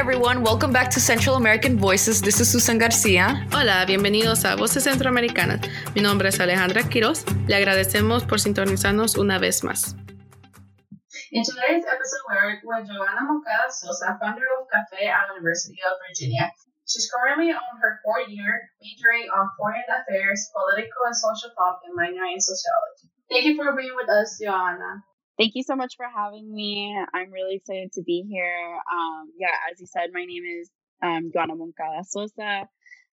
everyone. Welcome back to Central American Voices. This is Susan Garcia. Hola, bienvenidos a Voces Centroamericanas. Mi nombre es Alejandra Quiroz. Le agradecemos por sintonizarnos una vez más. In today's episode, we're with Joanna Moncada Sosa, founder of Cafe at the University of Virginia. She's currently on her fourth year, majoring on foreign affairs, political and social thought, and minoring in sociology. Thank you for being with us, Joanna. Thank you so much for having me. I'm really excited to be here. Um, yeah, as you said, my name is um, Joana Moncada Sosa.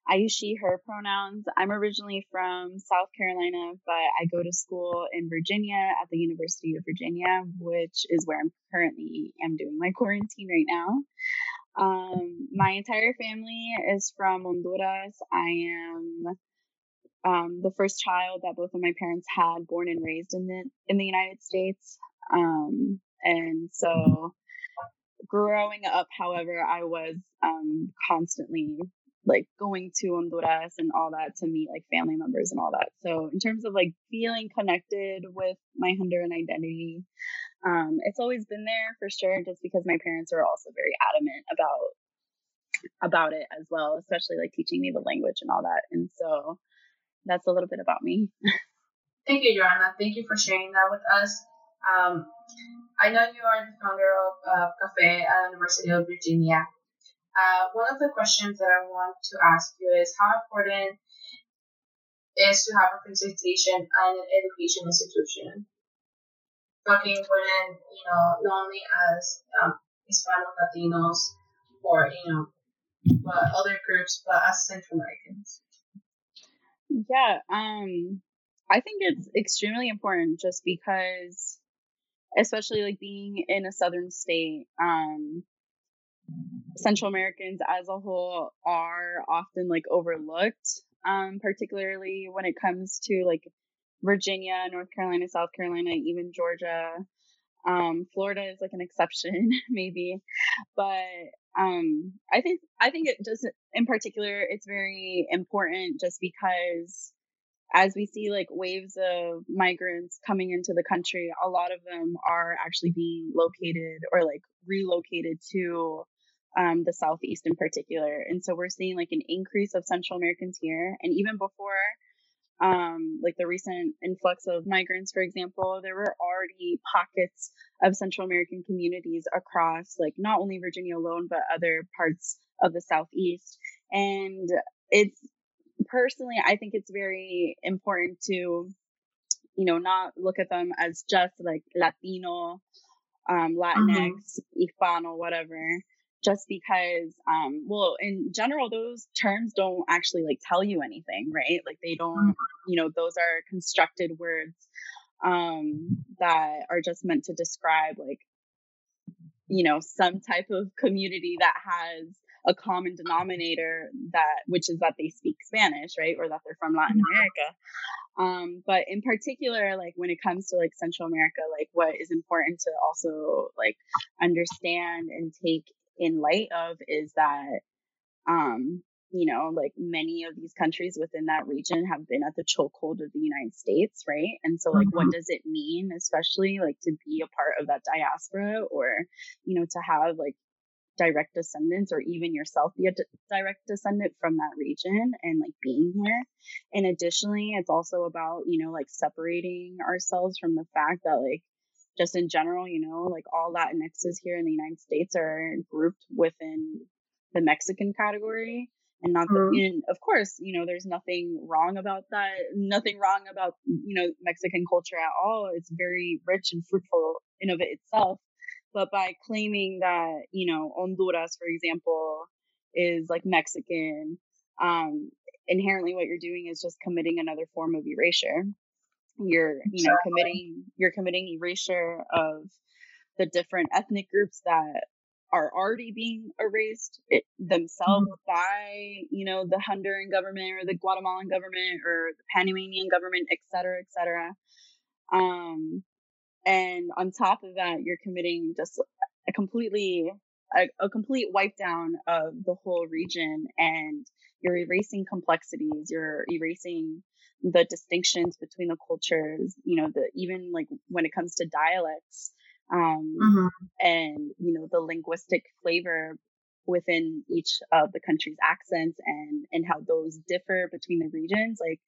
I use she, her pronouns. I'm originally from South Carolina, but I go to school in Virginia at the University of Virginia, which is where I'm currently am doing my quarantine right now. Um, my entire family is from Honduras. I am um, the first child that both of my parents had, born and raised in the in the United States. Um, and so growing up, however, I was um, constantly like going to Honduras and all that to meet like family members and all that. So in terms of like feeling connected with my Honduran identity, um, it's always been there for sure, just because my parents are also very adamant about about it as well, especially like teaching me the language and all that. And so that's a little bit about me. Thank you, Joanna. Thank you for sharing that with us. Um, I know you are the founder of uh, Cafe at University of Virginia. Uh, one of the questions that I want to ask you is how important is to have representation in an education institution. Talking within, you know, not only as um, Hispanic Latinos or, you know, but other groups, but as Central Americans. Yeah, um, I think it's extremely important just because especially like being in a southern state um central americans as a whole are often like overlooked um particularly when it comes to like virginia north carolina south carolina even georgia. Um florida is like an exception maybe. But um i think i think it just in particular it's very important just because as we see like waves of migrants coming into the country, a lot of them are actually being located or like relocated to um, the southeast in particular. And so we're seeing like an increase of Central Americans here. And even before um, like the recent influx of migrants, for example, there were already pockets of Central American communities across like not only Virginia alone, but other parts of the southeast. And it's personally, I think it's very important to, you know, not look at them as just like Latino, um, Latinx, mm-hmm. Hispano, whatever, just because, um, well, in general, those terms don't actually like tell you anything, right? Like they don't, mm-hmm. you know, those are constructed words, um, that are just meant to describe like, you know, some type of community that has a common denominator that which is that they speak Spanish, right? Or that they're from Latin mm-hmm. America. Um, but in particular, like when it comes to like Central America, like what is important to also like understand and take in light of is that um you know, like many of these countries within that region have been at the chokehold of the United States, right? And so, like, mm-hmm. what does it mean, especially like to be a part of that diaspora or, you know, to have like direct descendants or even yourself be a d- direct descendant from that region and like being here. And additionally, it's also about, you know, like separating ourselves from the fact that like just in general, you know, like all Latinxes here in the United States are grouped within the Mexican category and not the, mm-hmm. and of course, you know, there's nothing wrong about that. Nothing wrong about, you know, Mexican culture at all. It's very rich and fruitful in of it itself but by claiming that you know honduras for example is like mexican um inherently what you're doing is just committing another form of erasure. You're you know committing you're committing erasure of the different ethnic groups that are already being erased themselves mm-hmm. by you know the honduran government or the guatemalan government or the panamanian government et cetera et cetera. Um and on top of that you're committing just a completely a, a, complete wipe down of the whole region and you're erasing complexities you're erasing the distinctions between the cultures you know the even like when it comes to dialects um mm-hmm. and you know the linguistic flavor within each of the country's accents and and how those differ between the regions like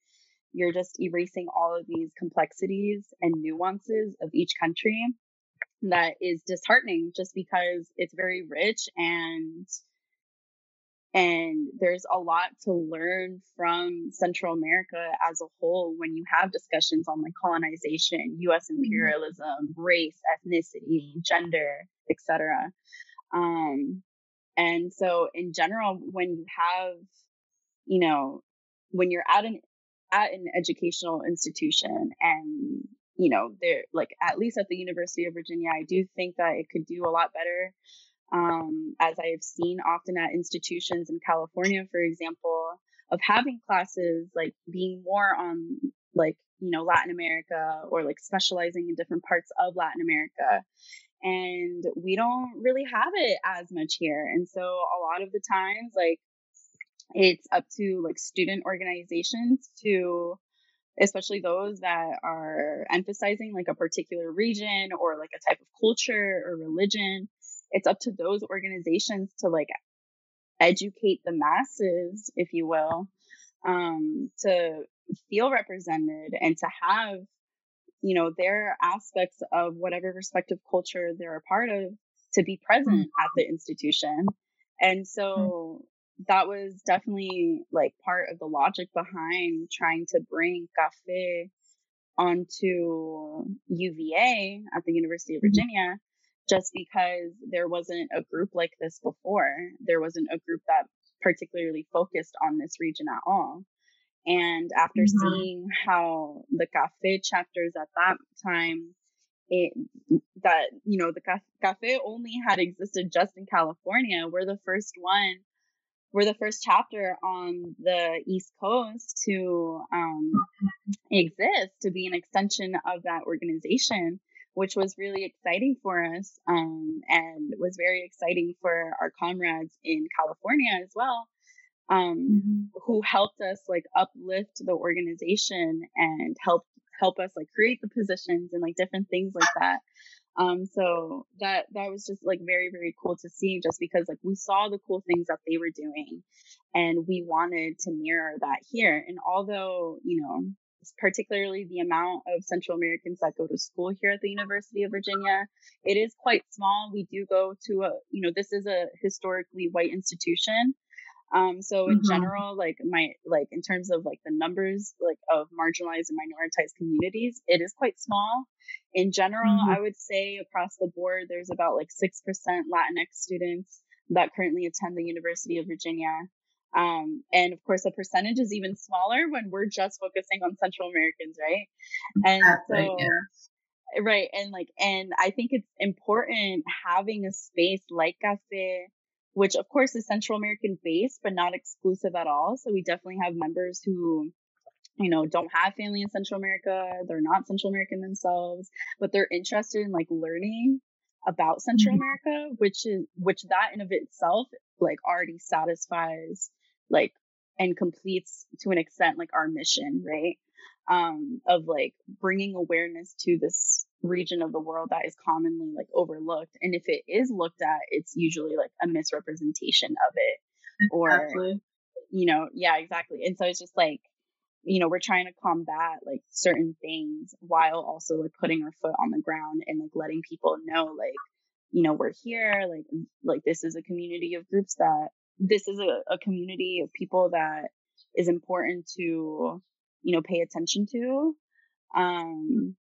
you're just erasing all of these complexities and nuances of each country that is disheartening just because it's very rich and and there's a lot to learn from Central America as a whole when you have discussions on like colonization, US mm-hmm. imperialism, race, ethnicity, gender, etc. Um, and so in general, when you have, you know, when you're at an at an educational institution and you know they're like at least at the university of virginia i do think that it could do a lot better um, as i have seen often at institutions in california for example of having classes like being more on like you know latin america or like specializing in different parts of latin america. And we don't really have it as much here. And so a lot of the times like it's up to like student organizations to especially those that are emphasizing like a particular region or like a type of culture or religion it's up to those organizations to like educate the masses if you will um to feel represented and to have you know their aspects of whatever respective culture they're a part of to be present mm-hmm. at the institution and so that was definitely like part of the logic behind trying to bring cafe onto UVA at the University of mm-hmm. Virginia, just because there wasn't a group like this before. There wasn't a group that particularly focused on this region at all. And after mm-hmm. seeing how the cafe chapters at that time, it, that, you know, the cafe only had existed just in California, we're the first one we're the first chapter on the East Coast to um, exist, to be an extension of that organization, which was really exciting for us um, and was very exciting for our comrades in California as well, um, mm-hmm. who helped us like uplift the organization and help help us like create the positions and like different things like that. Um, so that that was just like very very cool to see, just because like we saw the cool things that they were doing, and we wanted to mirror that here. And although you know, particularly the amount of Central Americans that go to school here at the University of Virginia, it is quite small. We do go to a you know this is a historically white institution. Um, so in mm-hmm. general, like my, like in terms of like the numbers, like of marginalized and minoritized communities, it is quite small. In general, mm-hmm. I would say across the board, there's about like 6% Latinx students that currently attend the University of Virginia. Um, and of course, the percentage is even smaller when we're just focusing on Central Americans, right? And so, yeah. right. And like, and I think it's important having a space like Cafe, which of course is Central American based, but not exclusive at all. So we definitely have members who you know, don't have family in Central America. They're not Central American themselves, but they're interested in like learning about Central mm-hmm. America, which is, which that in of itself, like already satisfies like and completes to an extent like our mission, right? Um, of like bringing awareness to this region of the world that is commonly like overlooked. And if it is looked at, it's usually like a misrepresentation of it or, exactly. you know, yeah, exactly. And so it's just like, you know, we're trying to combat like certain things while also like putting our foot on the ground and like letting people know like, you know, we're here, like like this is a community of groups that this is a, a community of people that is important to, you know, pay attention to. Um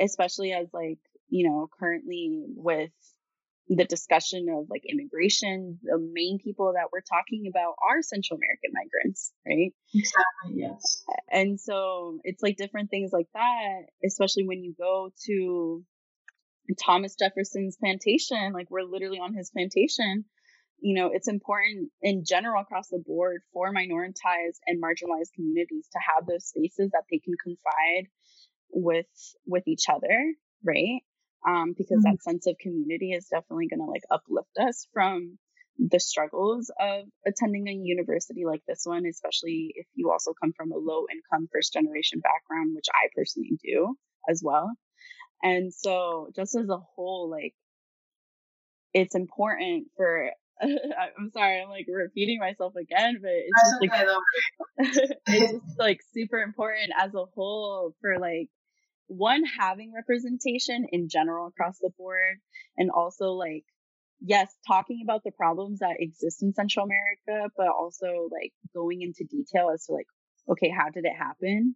especially as like, you know, currently with the discussion of like immigration, the main people that we're talking about are Central American migrants, right? Exactly, yes. And so it's like different things like that, especially when you go to Thomas Jefferson's plantation, like we're literally on his plantation. You know, it's important in general across the board for minoritized and marginalized communities to have those spaces that they can confide with with each other, right? um, because mm-hmm. that sense of community is definitely going to like uplift us from the struggles of attending a university like this one, especially if you also come from a low income first generation background, which I personally do as well. And so just as a whole, like it's important for I'm sorry, I'm like repeating myself again, but it's just like it's just like super important as a whole for like one having representation in general across the board and also like yes, talking about the problems that exist in Central America, but also like going into detail as to like, okay, how did it happen?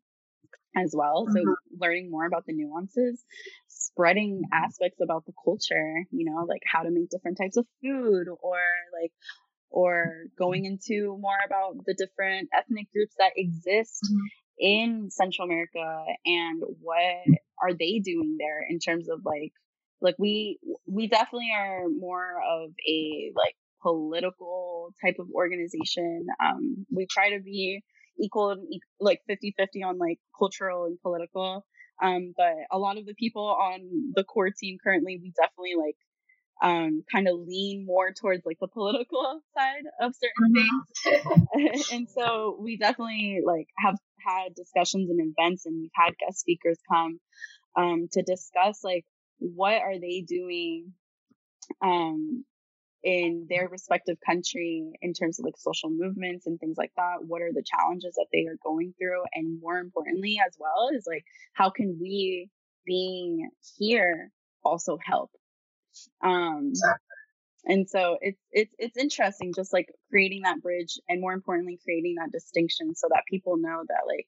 as well. Mm-hmm. So learning more about the nuances, spreading aspects about the culture, you know, like how to make different types of food or like or going into more about the different ethnic groups that exist mm-hmm. In Central America and what are they doing there in terms of like like we we definitely are more of a like political type of organization. Um, we try to be equal and like 50 50 on like cultural and political. Um, but a lot of the people on the core team currently, we definitely like um, kind of lean more towards like the political side of certain mm-hmm. things. and so we definitely like have had discussions and events and we've had guest speakers come um, to discuss like what are they doing um, in their respective country in terms of like social movements and things like that what are the challenges that they are going through and more importantly as well is like how can we being here also help um and so it's it's it's interesting just like creating that bridge and more importantly creating that distinction so that people know that like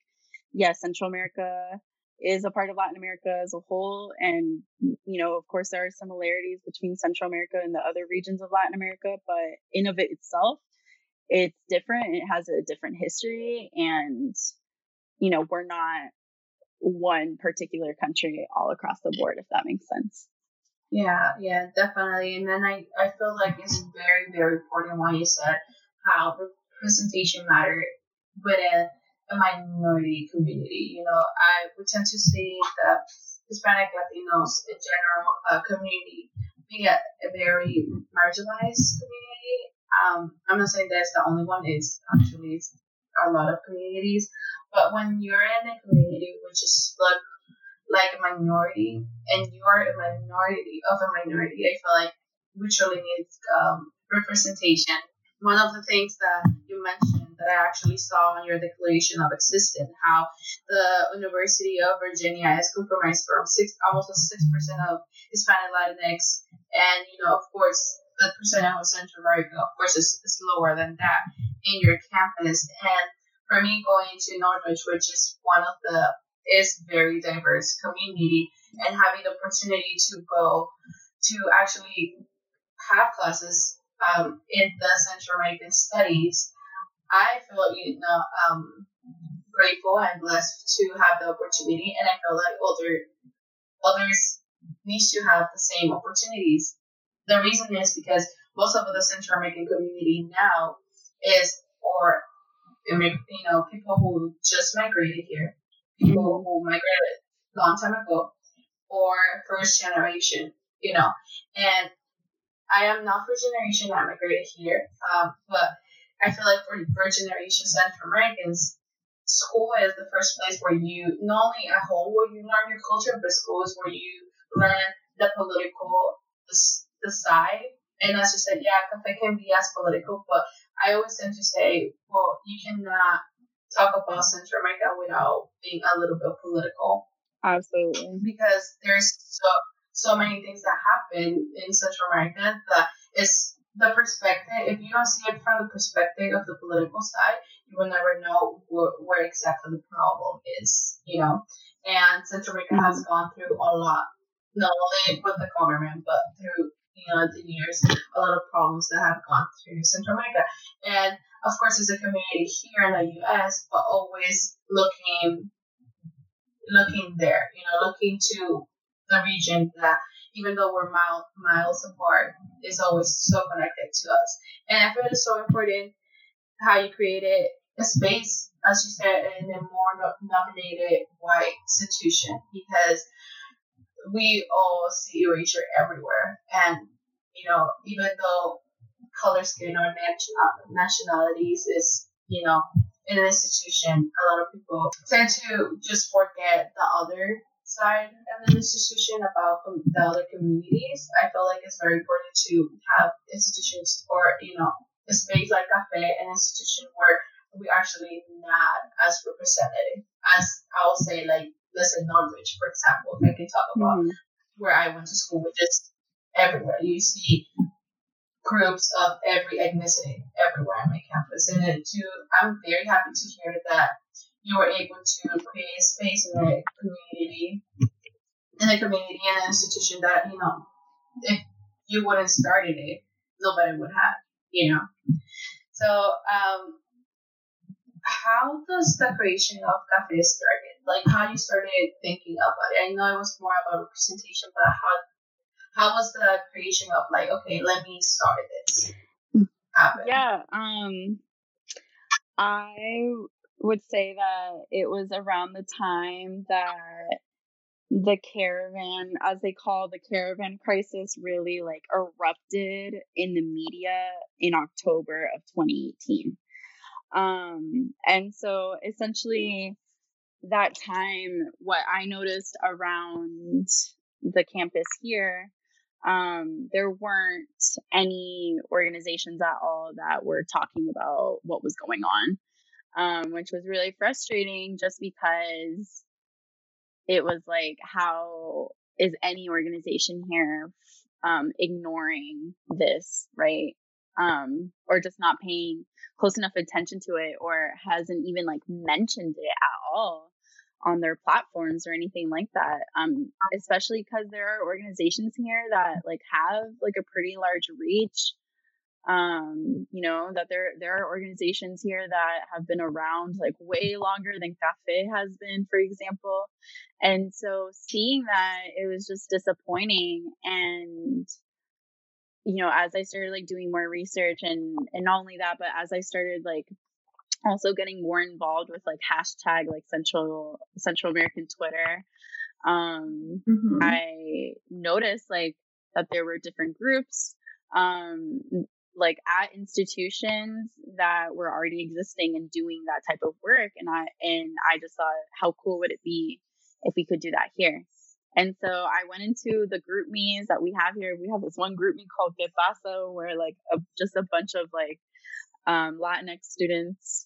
yes central america is a part of Latin America as a whole. And, you know, of course, there are similarities between Central America and the other regions of Latin America, but in of it itself, it's different. It has a different history. And, you know, we're not one particular country all across the board, if that makes sense. Yeah, yeah, definitely. And then I, I feel like it's very, very important what you said, how representation matter within a minority community. You know, I would tend to see the Hispanic Latinos in general uh, community being a, a, very marginalized community. Um, I'm not saying that's the only one. It's actually a lot of communities. But when you're in a community which is like like a minority and you are a minority of a minority, I feel like we truly need um, representation. One of the things that you mentioned that I actually saw on your Declaration of Existence, how the University of Virginia is comprised from six, almost six percent of Hispanic Latinx, and you know, of course, the percentage of Central America, of course, is, is lower than that in your campus. And for me, going to Northridge, which is one of the is very diverse community, and having the opportunity to go to actually have classes um, in the Central American Studies I feel you know um, grateful and blessed to have the opportunity, and I feel like other others need to have the same opportunities. The reason is because most of the Central American community now is or you know people who just migrated here, people mm-hmm. who migrated long time ago, or first generation, you know, and I am not first generation that migrated here, um, but I feel like for, for generation Central Americans, school is the first place where you not only at home where you learn your culture, but school is where you learn the political the, the side. And as you said, yeah, cafe can be as political, but I always tend to say, well, you cannot talk about Central America without being a little bit political. Absolutely. Because there's so so many things that happen in Central America that is the perspective, if you don't see it from the perspective of the political side, you will never know where, where exactly the problem is, you know. And Central America mm-hmm. has gone through a lot, not only with the government, but through, you know, the years, a lot of problems that have gone through Central America. And of course, it's a community here in the U.S., but always looking, looking there, you know, looking to the region that even though we're mile, miles apart, is always so connected to us. And I feel it's so important how you created a space, as you said, in a more nominated white institution because we all see erasure everywhere. And, you know, even though color, skin, or nationalities is, you know, in an institution, a lot of people tend to just forget the other side of the institution about the other communities, I feel like it's very important to have institutions or, you know, a space like Cafe, an institution where we actually not as represented as I will say like let's say Northridge, for example, if I can talk about mm-hmm. where I went to school, which is everywhere. You see groups of every ethnicity everywhere on my campus. And too, I'm very happy to hear that you were able to create a space in the community, in the community and an institution that, you know, if you wouldn't started it, nobody would have, you know. So, um, how does the creation of Cafe started? Like how you started thinking about it? I know it was more about representation, but how how was the creation of like, okay, let me start this happen? Yeah, um I would say that it was around the time that the caravan, as they call the caravan crisis, really like erupted in the media in October of 2018. Um, and so essentially, that time, what I noticed around the campus here, um, there weren't any organizations at all that were talking about what was going on, um, which was really frustrating just because it was like, how is any organization here um, ignoring this, right? Um, or just not paying close enough attention to it or hasn't even like mentioned it at all on their platforms or anything like that. Um, especially because there are organizations here that like have like a pretty large reach. Um, you know, that there there are organizations here that have been around like way longer than Cafe has been, for example. And so seeing that it was just disappointing and you know, as I started like doing more research and and not only that, but as I started like also getting more involved with like hashtag like Central Central American Twitter, um, mm-hmm. I noticed like that there were different groups, um, like at institutions that were already existing and doing that type of work, and I and I just thought, how cool would it be if we could do that here? And so I went into the GroupMes that we have here. We have this one group GroupMe called Pasa, where like a, just a bunch of like um, Latinx students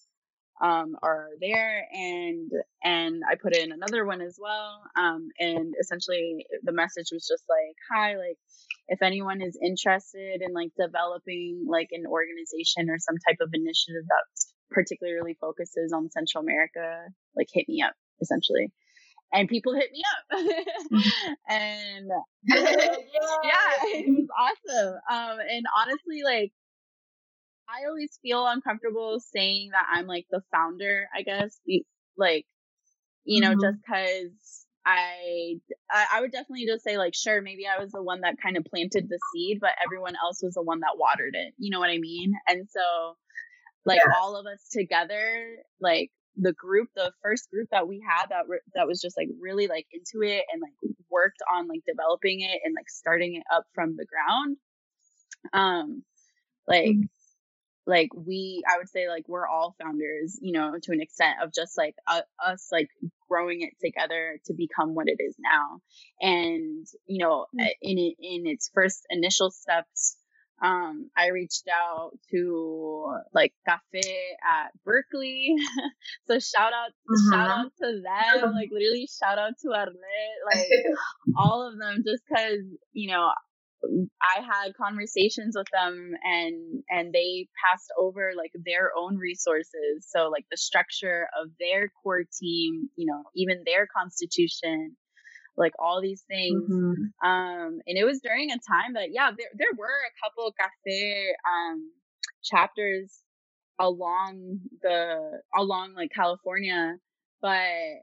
um, are there, and and I put in another one as well. Um, and essentially, the message was just like, "Hi, like if anyone is interested in like developing like an organization or some type of initiative that particularly focuses on Central America, like hit me up." Essentially and people hit me up mm-hmm. and yeah it was awesome um and honestly like i always feel uncomfortable saying that i'm like the founder i guess Be, like you know mm-hmm. just because I, I would definitely just say like sure maybe I was the one that kind of planted the seed but everyone else was the one that watered it you know what I mean and so like yeah. all of us together like the group, the first group that we had that re- that was just like really like into it and like worked on like developing it and like starting it up from the ground. Um, like mm-hmm. Like we i would say like we're all founders you know to an extent of just like uh, us like growing it together to become what it is now and you know mm-hmm. in in its first initial steps um, I reached out to like cafe at Berkeley. so shout out, mm-hmm. shout out to them. Like literally shout out to Arlet, like all of them, just cause, you know, I had conversations with them and and they passed over like their own resources. So like the structure of their core team, you know, even their constitution, like all these things. Mm-hmm. Um, and it was during a time that, yeah, there, there were a couple cafe, um, chapters along the, along like California, but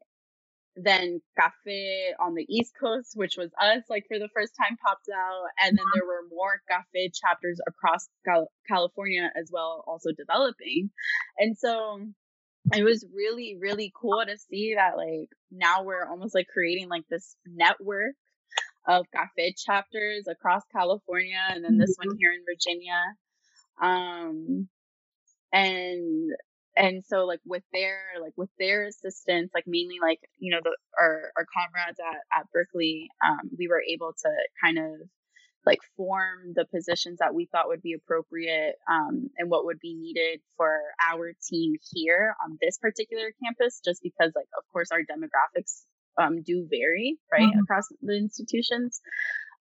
then cafe on the east coast which was us like for the first time popped out. And then there were more cafe chapters across Cal- california as well also developing. And so it was really really cool to see that like now we're almost like creating like this network of cafe chapters across california and then this one mm-hmm. here in virginia. Um and and so like with their like with their assistance like mainly like you know the our our comrades at, at berkeley um, we were able to kind of like form the positions that we thought would be appropriate um, and what would be needed for our team here on this particular campus just because like of course our demographics um, do vary right mm-hmm. across the institutions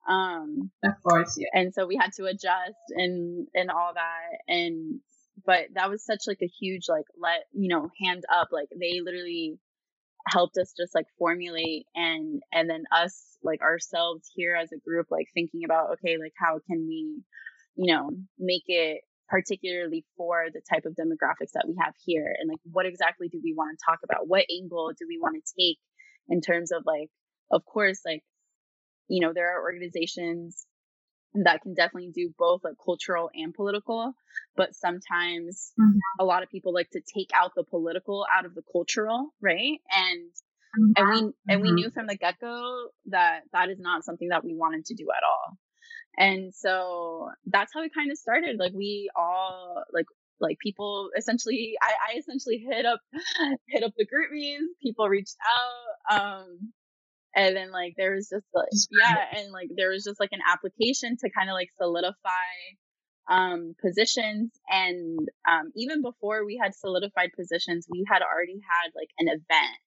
um of course yeah and so we had to adjust and and all that and but that was such like a huge like let you know hand up like they literally helped us just like formulate and and then us like ourselves here as a group like thinking about okay like how can we you know make it particularly for the type of demographics that we have here? And like what exactly do we want to talk about? What angle do we want to take in terms of like of course like you know there are organizations that can definitely do both like cultural and political but sometimes mm-hmm. a lot of people like to take out the political out of the cultural right and mm-hmm. and we and we mm-hmm. knew from the get-go that that is not something that we wanted to do at all and so that's how it kind of started like we all like like people essentially I, I essentially hit up hit up the GroupMes people reached out um and then like there was just like yeah and like there was just like an application to kind of like solidify um positions and um even before we had solidified positions we had already had like an event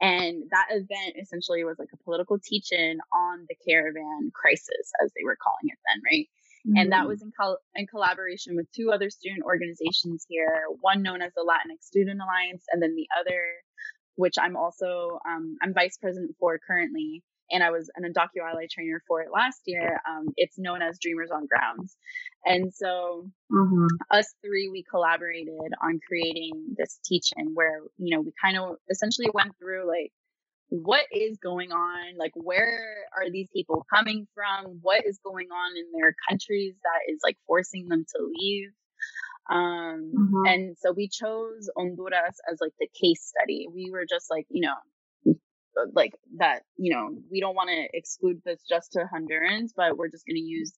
and that event essentially was like a political teach-in on the caravan crisis as they were calling it then right mm-hmm. and that mm-hmm. was in, col- in collaboration with two other student organizations here one known as the latinx student alliance and then the other which I'm also um, I'm vice president for currently, and I was an undocu ally trainer for it last year. Um, it's known as Dreamers on Grounds, and so mm-hmm. us three we collaborated on creating this teach-in where you know we kind of essentially went through like what is going on like where are these people coming from what is going on in their countries that is like forcing them to leave um, mm-hmm. And so we chose Honduras as like the case study. We were just like, you know, uh, like that, you know, we don't want to exclude this just to Hondurans, but we're just going to use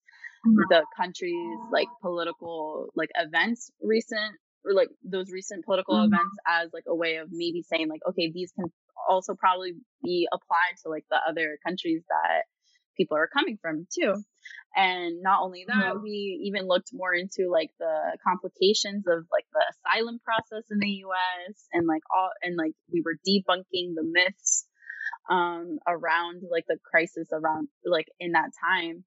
mm-hmm. the country's like political like events recent or like those recent political mm-hmm. events as like a way of maybe saying like okay these can also probably be applied to like the other countries that people are coming from too. And not only that, mm-hmm. we even looked more into like the complications of like the asylum process in the US and like all and like we were debunking the myths um around like the crisis around like in that time.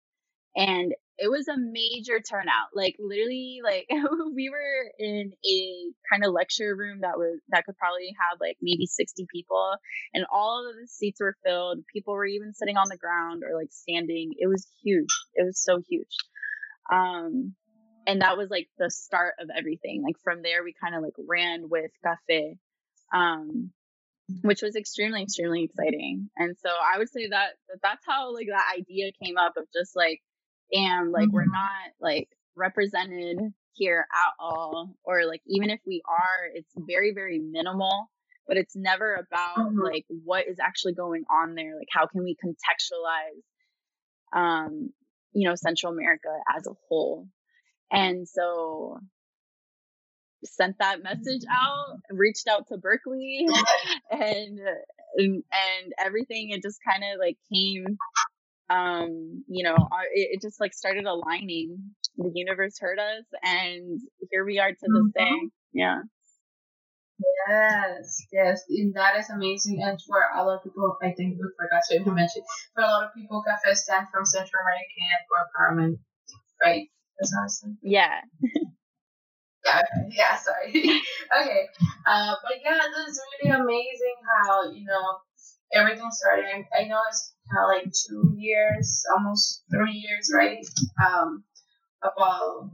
And it was a major turnout. Like literally, like we were in a kind of lecture room that was that could probably have like maybe 60 people, and all of the seats were filled. People were even sitting on the ground or like standing. It was huge. It was so huge. Um, and that was like the start of everything. Like from there, we kind of like ran with Cafe, um, which was extremely extremely exciting. And so I would say that, that that's how like that idea came up of just like and like mm-hmm. we're not like represented here at all or like even if we are it's very very minimal but it's never about mm-hmm. like what is actually going on there like how can we contextualize um you know central america as a whole and so sent that message out reached out to berkeley and and, and everything it just kind of like came um, you know, it, it, just like started aligning. The universe heard us, and here we are to this mm-hmm. day. Yeah. Yes, yes, and that is amazing. And for a lot of people, I think we forgot to mention, for a lot of people, CAFE stand from Central American for Empowerment, right? That's awesome. Yeah. yeah, yeah, sorry. okay. Uh, but yeah, this is really amazing how, you know, everything started. I know it's kind of like two years, almost three years, right? Um, about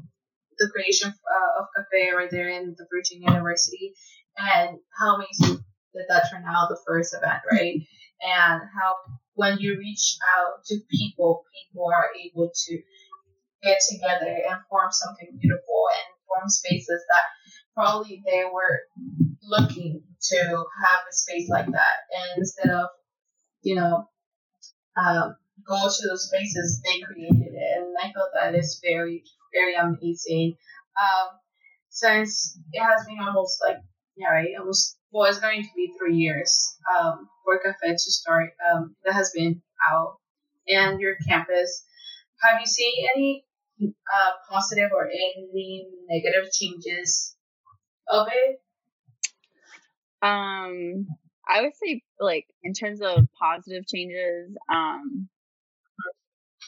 the creation uh, of Cafe right there in the Virginia University, and how amazing did that turn out the first event, right? And how when you reach out to people, people are able to get together and form something beautiful and form spaces that probably they were looking to have a space like that. And instead of, you know, um, go to those spaces, they created it. And I thought that is very, very amazing. Um, since it has been almost like yeah, right. Almost well, it's going to be three years um, for Cafe to start. Um, that has been out, and your campus. Have you seen any uh, positive or any negative changes of it? Um, I would say like in terms of positive changes, um,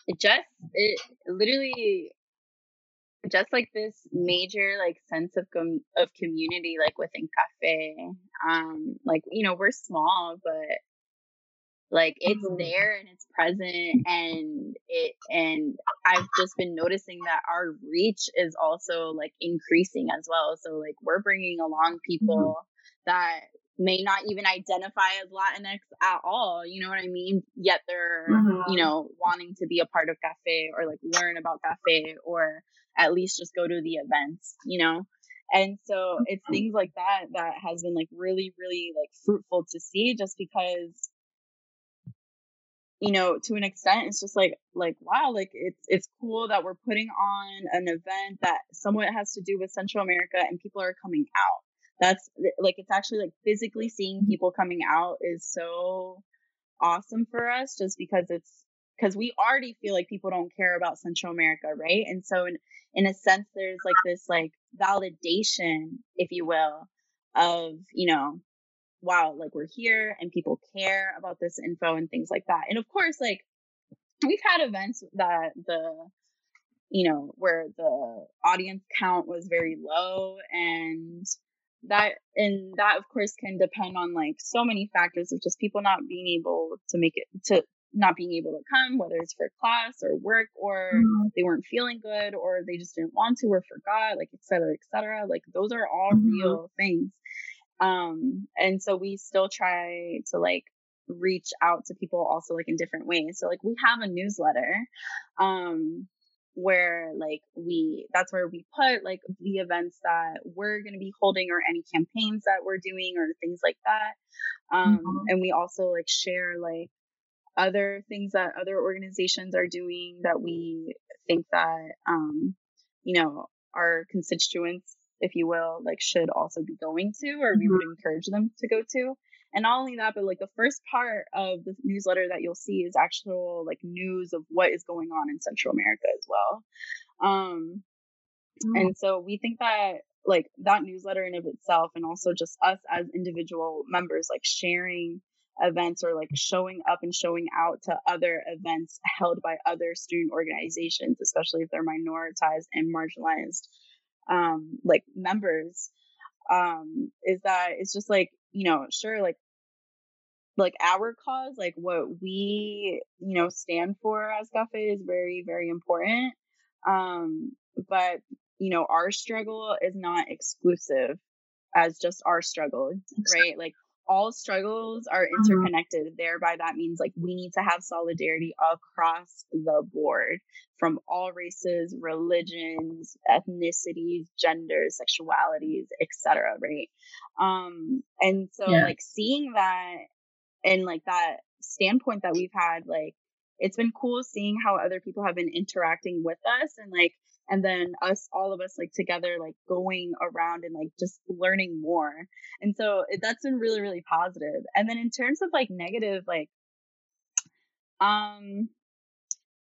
it just it literally just like this major like sense of com- of community like within cafe um like you know we're small but like it's mm-hmm. there and it's present and it and i've just been noticing that our reach is also like increasing as well so like we're bringing along mm-hmm. people that may not even identify as latinx at all you know what i mean yet they're mm-hmm. you know wanting to be a part of cafe or like learn about cafe or at least just go to the events you know and so it's mm-hmm. things like that that has been like really really like fruitful to see just because you know, to an extent, it's just like like wow, like it's it's cool that we're putting on an event that somewhat has to do with Central America and people are coming out. That's like it's actually like physically seeing people coming out is so awesome for us just because it's because we already feel like people don't care about Central America, right? And so in in a sense there's like this like validation, if you will, of, you know, wow, like we're here and people care about this info and things like that. And of course, like we've had events that the, you know, where the audience count was very low and that and that of course can depend on like so many factors of just people not being able to make it to not being able to come whether it's for class or work or mm-hmm. they weren't feeling good or they just didn't want to or forgot like et cetera et cetera like those are all mm-hmm. real things um, and so we still try to like reach out to people also like in different ways. So like we have a newsletter, um, where like we that's where we put like the events that we're going to be holding or any campaigns that we're doing or things like that um mm-hmm. and we also like share like other things that other organizations are doing that we think that um you know our constituents if you will, like should also be going to, or we would mm-hmm. encourage them to go to. And not only that, but like the first part of the newsletter that you'll see is actual like news of what is going on in Central America as well. Um, mm-hmm. And so we think that like that newsletter in of itself, and also just us as individual members, like sharing events or like showing up and showing out to other events held by other student organizations, especially if they're minoritized and marginalized um like members um is that it's just like you know sure like like our cause like what we you know stand for as cafe is very very important um but you know our struggle is not exclusive as just our struggle right? Like all struggles are mm-hmm. interconnected. Mm-hmm. Thereby, that means like we need to have solidarity across the board from all races, religions, ethnicities, genders, sexualities, etc. Right? Um, and so yeah. like seeing that and like that standpoint that we've had, like it's been cool seeing how other people have been interacting with us and like and then us all of us like together like going around and like just learning more. And so that's been really really positive. And then in terms of like negative like um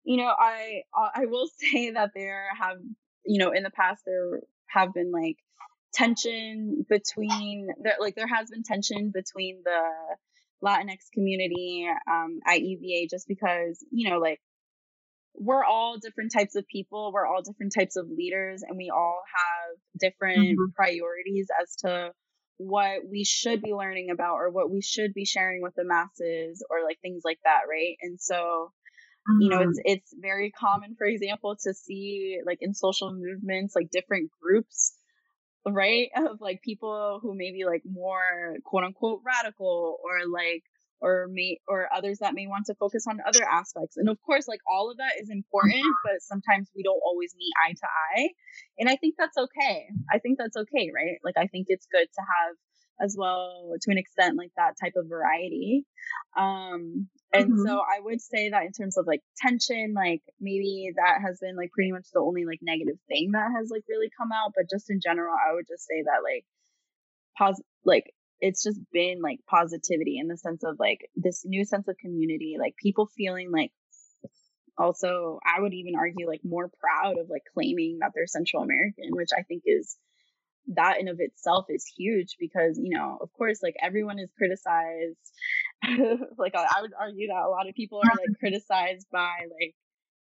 you know i i will say that there have you know in the past there have been like tension between there like there has been tension between the latinx community um at uva just because you know like we're all different types of people. We're all different types of leaders, and we all have different mm-hmm. priorities as to what we should be learning about or what we should be sharing with the masses or like things like that, right? And so, you know, it's mm-hmm. it's very common, for example, to see like in social movements, like different groups right of like people who may be like more quote unquote radical or like or may or others that may want to focus on other aspects. And of course like all of that is important but sometimes we don't always meet eye to eye. And i think that's okay. I think that's okay right? Like i think it's good to have as well to an extent like that type of variety. Um and mm-hmm. so i would say that in terms of like tension like maybe that has been like pretty much the only like negative thing that has like really come out. But just in general i would just say that like pos like it's just been like positivity in the sense of like this new sense of community, like people feeling like also I would even argue like more proud of like claiming that they're Central American, which I think is that in of itself is huge because you know of course like everyone is criticized like I would argue that a lot of people are like criticized by like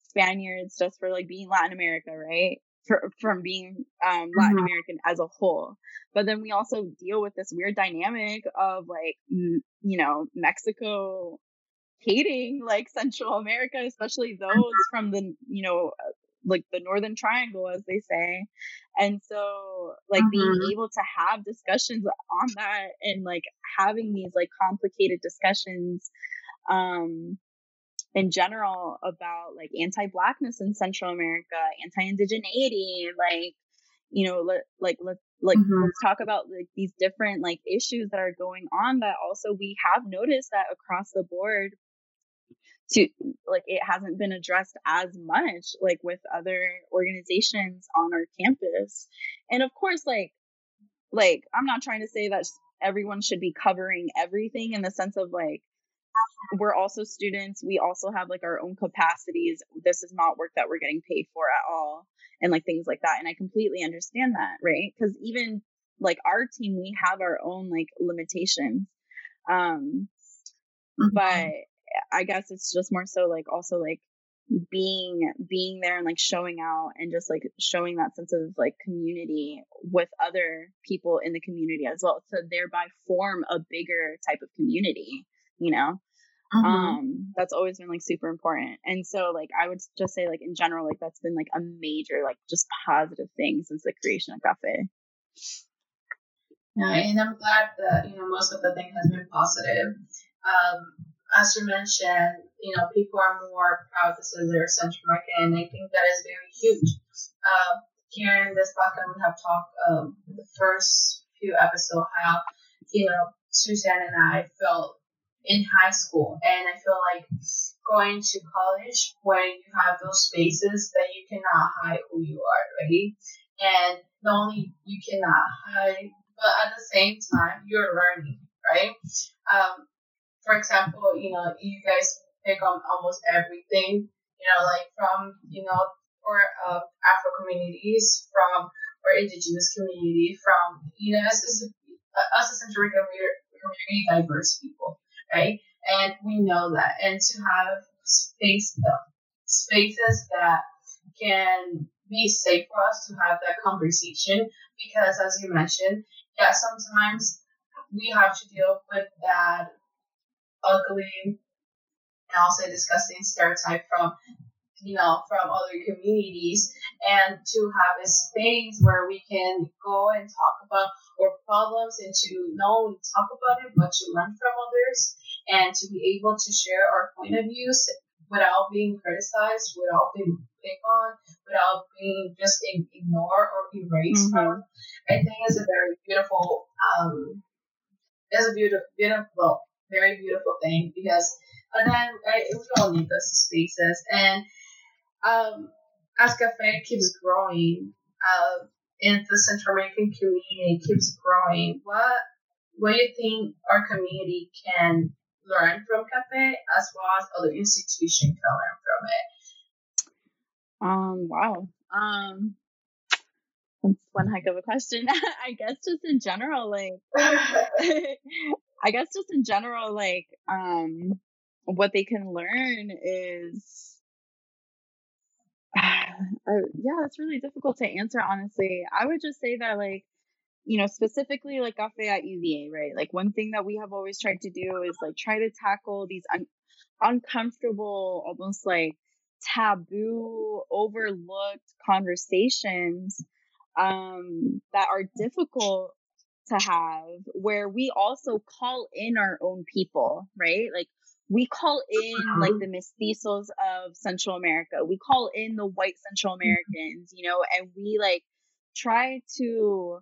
Spaniards just for like being Latin America, right? For, from being um, Latin mm-hmm. American as a whole. But then we also deal with this weird dynamic of like, m- you know, Mexico hating like Central America, especially those from the, you know, like the Northern Triangle, as they say. And so, like, mm-hmm. being able to have discussions on that and like having these like complicated discussions, um, in general about like anti-blackness in Central America, anti-indigeneity, like you know, let, like let's like mm-hmm. let's talk about like these different like issues that are going on that also we have noticed that across the board to like it hasn't been addressed as much like with other organizations on our campus and of course like like i'm not trying to say that everyone should be covering everything in the sense of like we're also students. We also have like our own capacities. This is not work that we're getting paid for at all and like things like that and i completely understand that right? Because even like our team we have our own like limitations. Um mm-hmm. but i guess it's just more so like also like being being there and like showing out and just like showing that sense of like community with other people in the community as well to thereby form a bigger type of community you know mm-hmm. um that's always been like super important. And so like i would just say like in general like that's been like a major like just positive thing since the creation of cafe. Yeah and i'm glad that you know most of the thing has been positive. Um as you mentioned you know people are more proud to say they're central american and i think that is very huge. Um here in this podcast we have talked um the first few episodes how you know Suzanne and I felt in high school. And I feel like going to college when you have those spaces that you cannot hide who you are, right? And not only you cannot hide, but at the same time you're learning, right? Um, for example, you know, you guys pick on almost everything, you know, like from, you know, or uh, Afro communities, from or indigenous community, from, you know, us as, us as Central Rican, we're, we're diverse people right? And we know that. And to have space, spaces that can be safe for us to have that conversation, because as you mentioned, yeah, sometimes we have to deal with that ugly and also disgusting stereotype from you know, from other communities and to have a space where we can go and talk about our problems and to not only talk about it, but to learn from others and to be able to share our point of views without being criticized, without being picked on, without being just ignored or erased mm-hmm. from. I think it's a very beautiful, um, it's a beautiful, beautiful, very beautiful thing because and then I, we all need those spaces and um, as Cafe keeps growing, uh, and the Central American community keeps growing, what what do you think our community can learn from Cafe as well as other institutions can learn from it? Um, wow. Um, that's one heck of a question. I guess just in general, like, I guess just in general, like, um, what they can learn is yeah, it's really difficult to answer, honestly. I would just say that, like, you know, specifically like Cafe at UVA, right? Like, one thing that we have always tried to do is like try to tackle these un- uncomfortable, almost like taboo, overlooked conversations um, that are difficult to have, where we also call in our own people, right? Like, we call in like uh-huh. the mestizos of Central America. We call in the white Central mm-hmm. Americans, you know, and we like try to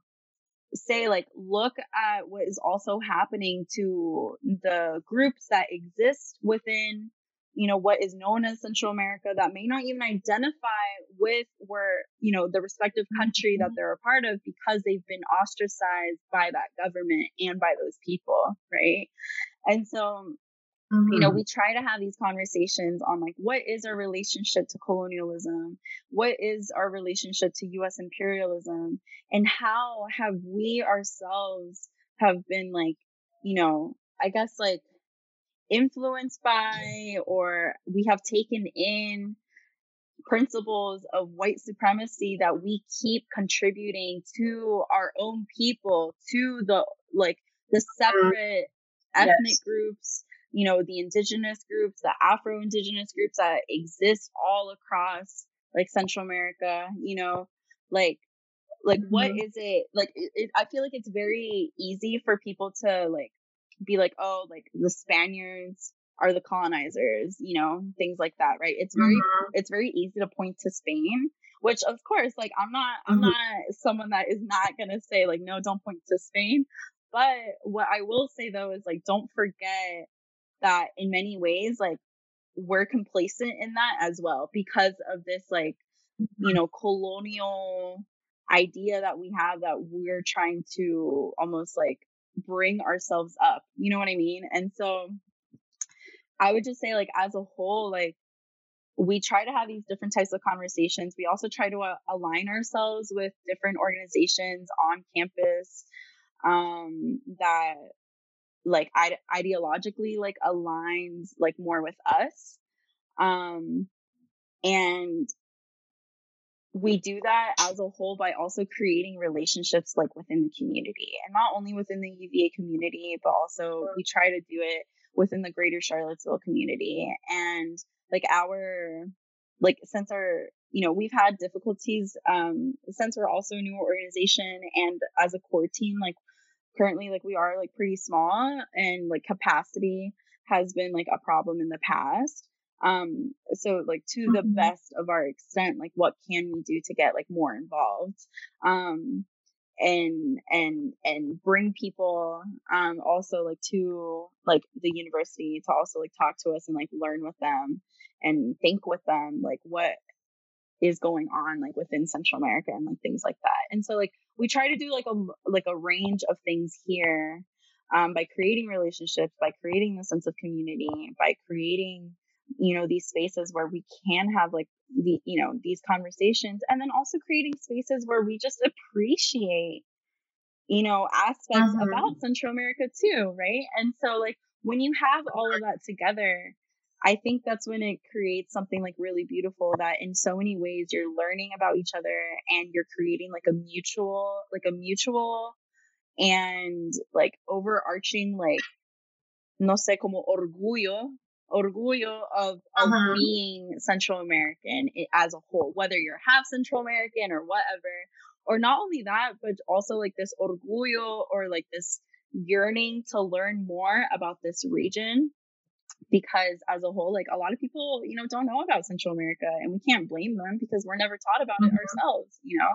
say like look at what is also happening to the groups that exist within you know, what is known as Central America that may not even identify with where, you know, the respective country that they're a part of because they've been ostracized by that government and by those people, right? And so, Mm-hmm. you know we try to have these conversations on like what is our relationship to colonialism what is our relationship to us imperialism and how have we ourselves have been like you know i guess like influenced by or we have taken in principles of white supremacy that we keep contributing to our own people to the like the mm-hmm. separate ethnic yes. groups you know the indigenous groups the afro indigenous groups that exist all across like central america you know like like mm-hmm. what is it like it, it, i feel like it's very easy for people to like be like, oh, like the Spaniards are the colonizers, you know, things like that, right? It's very mm-hmm. it's very easy to point to Spain, which of course, like I'm not I'm mm-hmm. not someone that is not gonna say like no, don't point to Spain. But what I will say though is like don't forget that in many ways, like we're complacent in that as well because of this like, you mm-hmm. know, colonial idea that we have that we're trying to almost like bring ourselves up. You know what I mean? And so I would just say, like, as a whole, like, we try to have these different types of conversations. We also try to uh, align ourselves with different organizations on campus um, that, like, ide- ideologically, like, aligns, like, more with us. Um, and we do that as a whole by also creating relationships like within the community and not only within the UVA community, but also we try to do it within the greater Charlottesville community. And like our, like since our, you know, we've had difficulties, um, since we're also a new organization and as a core team, like currently, like we are like pretty small and like capacity has been like a problem in the past um so like to mm-hmm. the best of our extent like what can we do to get like more involved um and and and bring people um also like to like the university to also like talk to us and like learn with them and think with them like what is going on like within central america and like things like that. And so like we try to do like a like a range of things here um, by creating relationships by creating the sense of community by creating you know these spaces where we can have like the you know these conversations and then also creating spaces where we just appreciate you know aspects mm-hmm. about central america too right? And so like when you have all of that together i think that's when it creates something like really beautiful that in so many ways you're learning about each other and you're creating like a mutual like a mutual and like overarching like no sé como orgullo orgullo of, of uh-huh. being Central American as a whole, whether you're half Central American or whatever. Or not only that, but also like this orgullo or like this yearning to learn more about this region. Because as a whole, like a lot of people, you know, don't know about Central America and we can't blame them because we're never taught about mm-hmm. it ourselves, you know.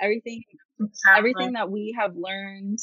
Everything exactly. everything that we have learned,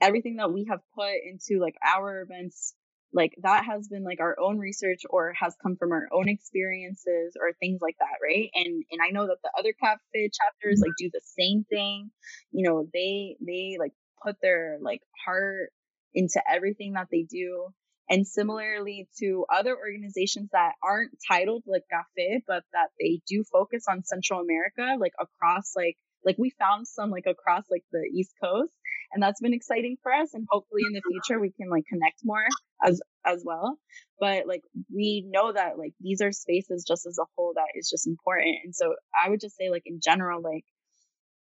everything that we have put into like our events like that has been like our own research or has come from our own experiences or things like that right and and i know that the other cafe chapters like do the same thing you know they they like put their like heart into everything that they do and similarly to other organizations that aren't titled like cafe but that they do focus on central america like across like like we found some like across like the east coast and that's been exciting for us and hopefully in the future we can like connect more as as well. But like we know that like these are spaces just as a whole that is just important and so i would just say like in general like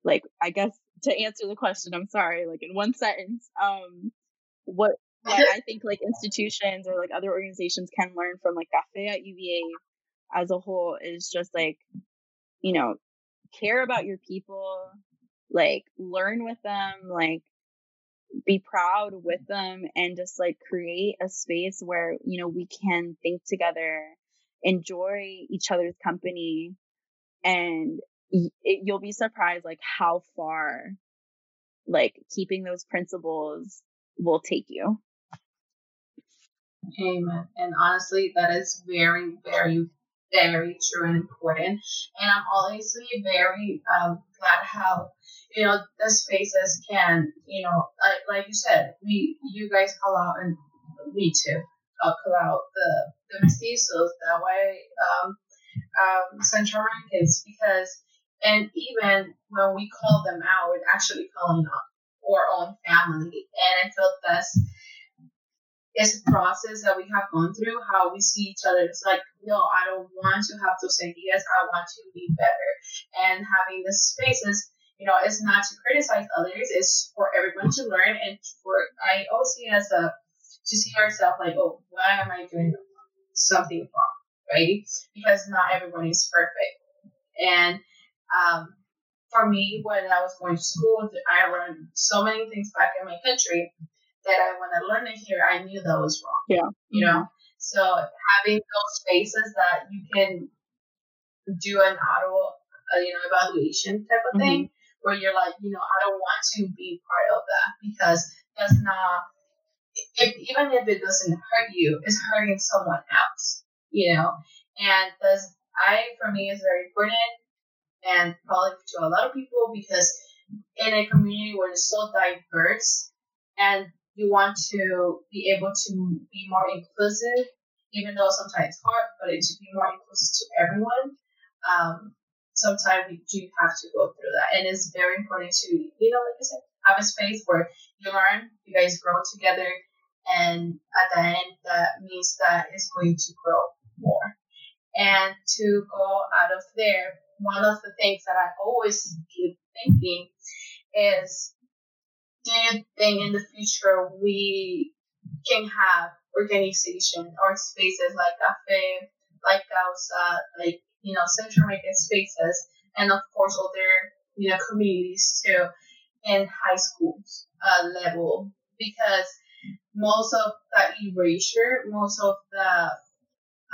like i guess to answer the question i'm sorry like in one sentence um what what i think like institutions or like other organizations can learn from like cafe at uva as a whole is just like you know care about your people like learn with them, like be proud with them and just like create a space where, you know, we can think together, enjoy each other's company and it, you'll be surprised like how far like keeping those principles will take you. Amen. And honestly, that is very, very, very true and important. And I'm honestly very um, glad how you know the spaces can you know like like you said we you guys call out and we too uh, call out the the mestizos that way um, um, Central Americans because and even when we call them out, we're actually calling out our own family. And I felt that's it's a process that we have gone through, how we see each other. It's like, no, I don't want to have those ideas. I want to be better. And having the spaces, you know, it's not to criticize others, it's for everyone to learn and for I always see as a to see ourselves like, oh, why am I doing something wrong? Right? Because not everyone is perfect. And um, for me, when I was going to school, I learned so many things back in my country that I, want to learn it here, I knew that was wrong. Yeah. You know, so having those spaces that you can do an auto, uh, you know, evaluation type of thing, mm-hmm. where you're like, you know, I don't want to be part of that because that's not. If, even if it doesn't hurt you, it's hurting someone else, you know. And that's I for me is very important and probably to a lot of people because in a community where it's so diverse and you want to be able to be more inclusive, even though sometimes it's hard, but it to be more inclusive to everyone. Um, sometimes you do have to go through that, and it's very important to, you know, like I said, have a space where you learn, you guys grow together, and at the end, that means that it's going to grow more. And to go out of there one of the things that I always keep thinking is think in the future we can have organization or spaces like cafe, like Causa, like, you know, Central American spaces, and of course other, you know, communities too in high schools uh, level because most of the erasure, most of the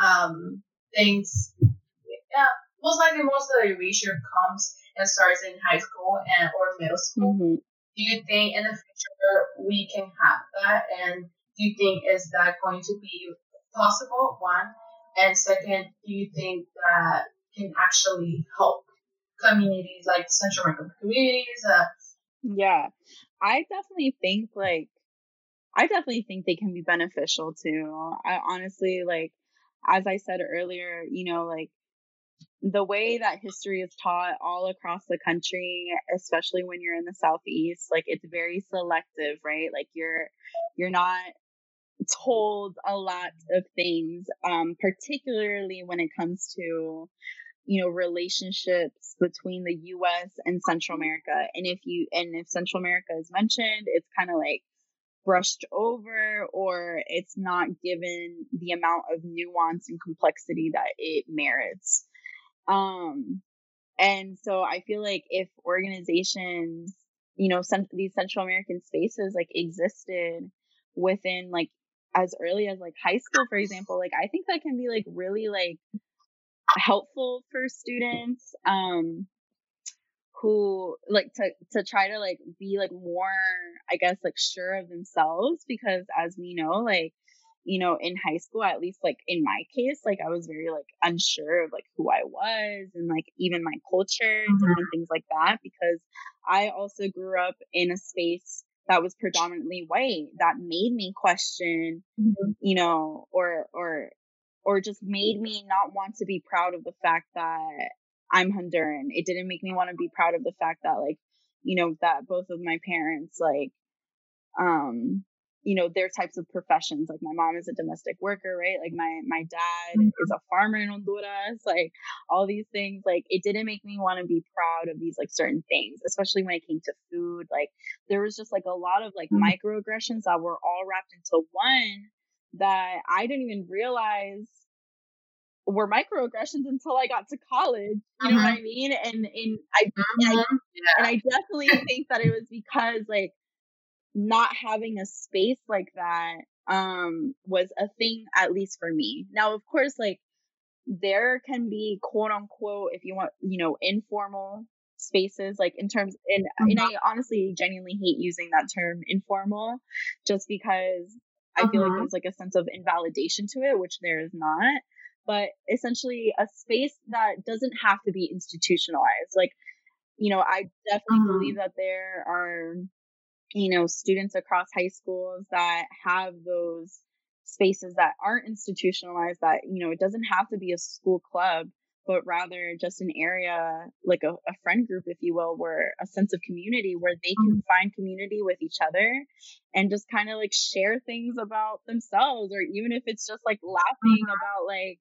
um, things, yeah, most likely most of the erasure comes and starts in high school and or middle school. Mm-hmm. Do you think in the future we can have that? And do you think is that going to be possible? One, and second, do you think that can actually help communities like Central American communities? Uh, yeah, I definitely think like I definitely think they can be beneficial too. I honestly like as I said earlier, you know, like the way that history is taught all across the country especially when you're in the southeast like it's very selective right? Like you're you're not told a lot of things um particularly when it comes to you know relationships between the US and Central America. And if you and if Central America is mentioned it's kind of like brushed over or it's not given the amount of nuance and complexity that it merits um, and so I feel like if organizations, you know, some these Central American spaces like existed within like as early as like high school, for example, like I think that can be like really like helpful for students um who like to to try to like be like more i guess like sure of themselves because as we know like you know, in high school, at least like in my case, like I was very like unsure of like who I was and like even my culture and mm-hmm. things like that because I also grew up in a space that was predominantly white that made me question, mm-hmm. you know, or or or just made me not want to be proud of the fact that I'm Honduran. It didn't make me want to be proud of the fact that like, you know, that both of my parents like um you know their types of professions like my mom is a domestic worker right like my my dad mm-hmm. is a farmer in honduras like all these things like it didn't make me want to be proud of these like certain things especially when it came to food like there was just like a lot of like mm-hmm. microaggressions that were all wrapped into one that i didn't even realize were microaggressions until I got to college. You know what mm-hmm. I mean? And and I, and I, mm-hmm. and I definitely think that it was because like not having a space like that um was a thing at least for me. Now of course like there can be quote unquote if you want, you know, informal spaces like in terms and and I honestly genuinely hate using that term informal just because I feel like Mhm. there's like a sense of invalidation to it, which there is not. But essentially, a space that doesn't have to be institutionalized. Like, you know, I definitely Mhm. believe that there are, you know, students across high schools that have those spaces that aren't institutionalized that, you know, it doesn't have to be a school club, but rather just an area, like a, a friend group, if you will, where a sense of community where they can mm-hmm. find community with each other and just kind of like share things about themselves, or even if it's just like laughing mm-hmm. about like,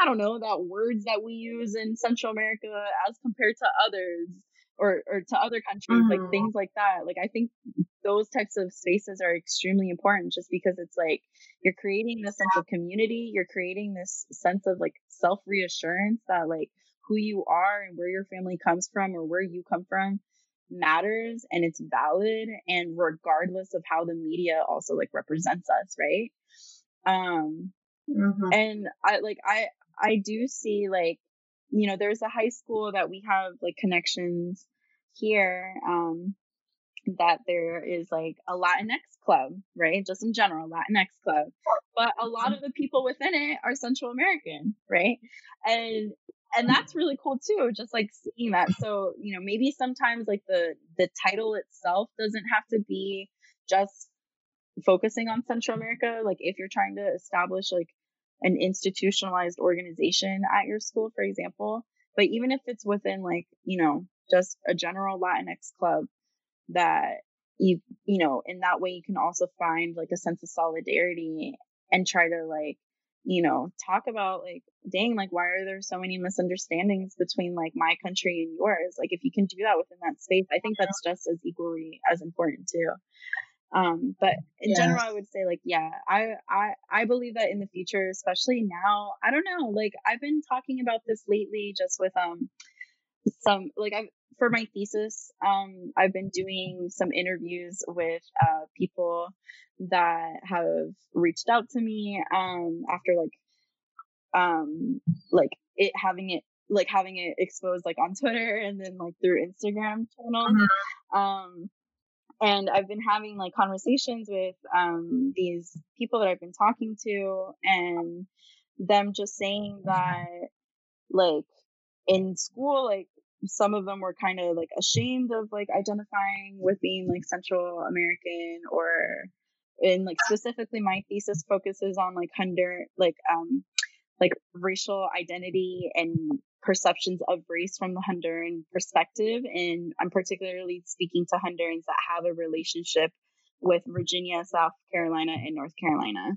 I don't know, about words that we use in Central America as compared to others or, or to other countries, like Mhm. things like that. Like, I think those types of spaces are extremely important just because it's like you're creating this sense of community, you're creating this sense of like self reassurance that like who you are and where your family comes from or where you come from matters and it's valid and regardless of how the media also like represents us, right? Um Mhm. and I like I I do see like you know there's a high school that we have like connections here um that there is like a Latinx club, right? Just in general, Latinx club. But a lot of the people within it are Central American, right? And and that's really cool too, just like seeing that. So, you know, maybe sometimes like the the title itself doesn't have to be just focusing on Central America. Like if you're trying to establish like an institutionalized organization at your school, for example. But even if it's within like, you know, just a general Latinx club that you you know, in that way you can also find like a sense of solidarity and try to like, you know, talk about like, dang, like why are there so many misunderstandings between like my country and yours? Like if you can do that within that space, I think that's just as equally as important too. Um, but in Yes. general, I would say like, yeah, I, I, I believe that in the future, especially now, I don't know, like I've been talking about this lately just with, um, some, like I've, for my thesis, um, I've been doing some interviews with, uh, people that have reached out to me, um, after like, um, like it having it, like having it exposed like on Twitter and then like through Instagram channels. Um, and I've been having like conversations with um, these people that I've been talking to, and them just saying that like in school, like some of them were kind of like ashamed of like identifying with being like Central American or in like specifically my thesis focuses on like Hondur like um like racial identity and perceptions of race from the Honduran perspective. And I'm particularly speaking to Hondurans that have a relationship with Virginia, South Carolina, and North Carolina.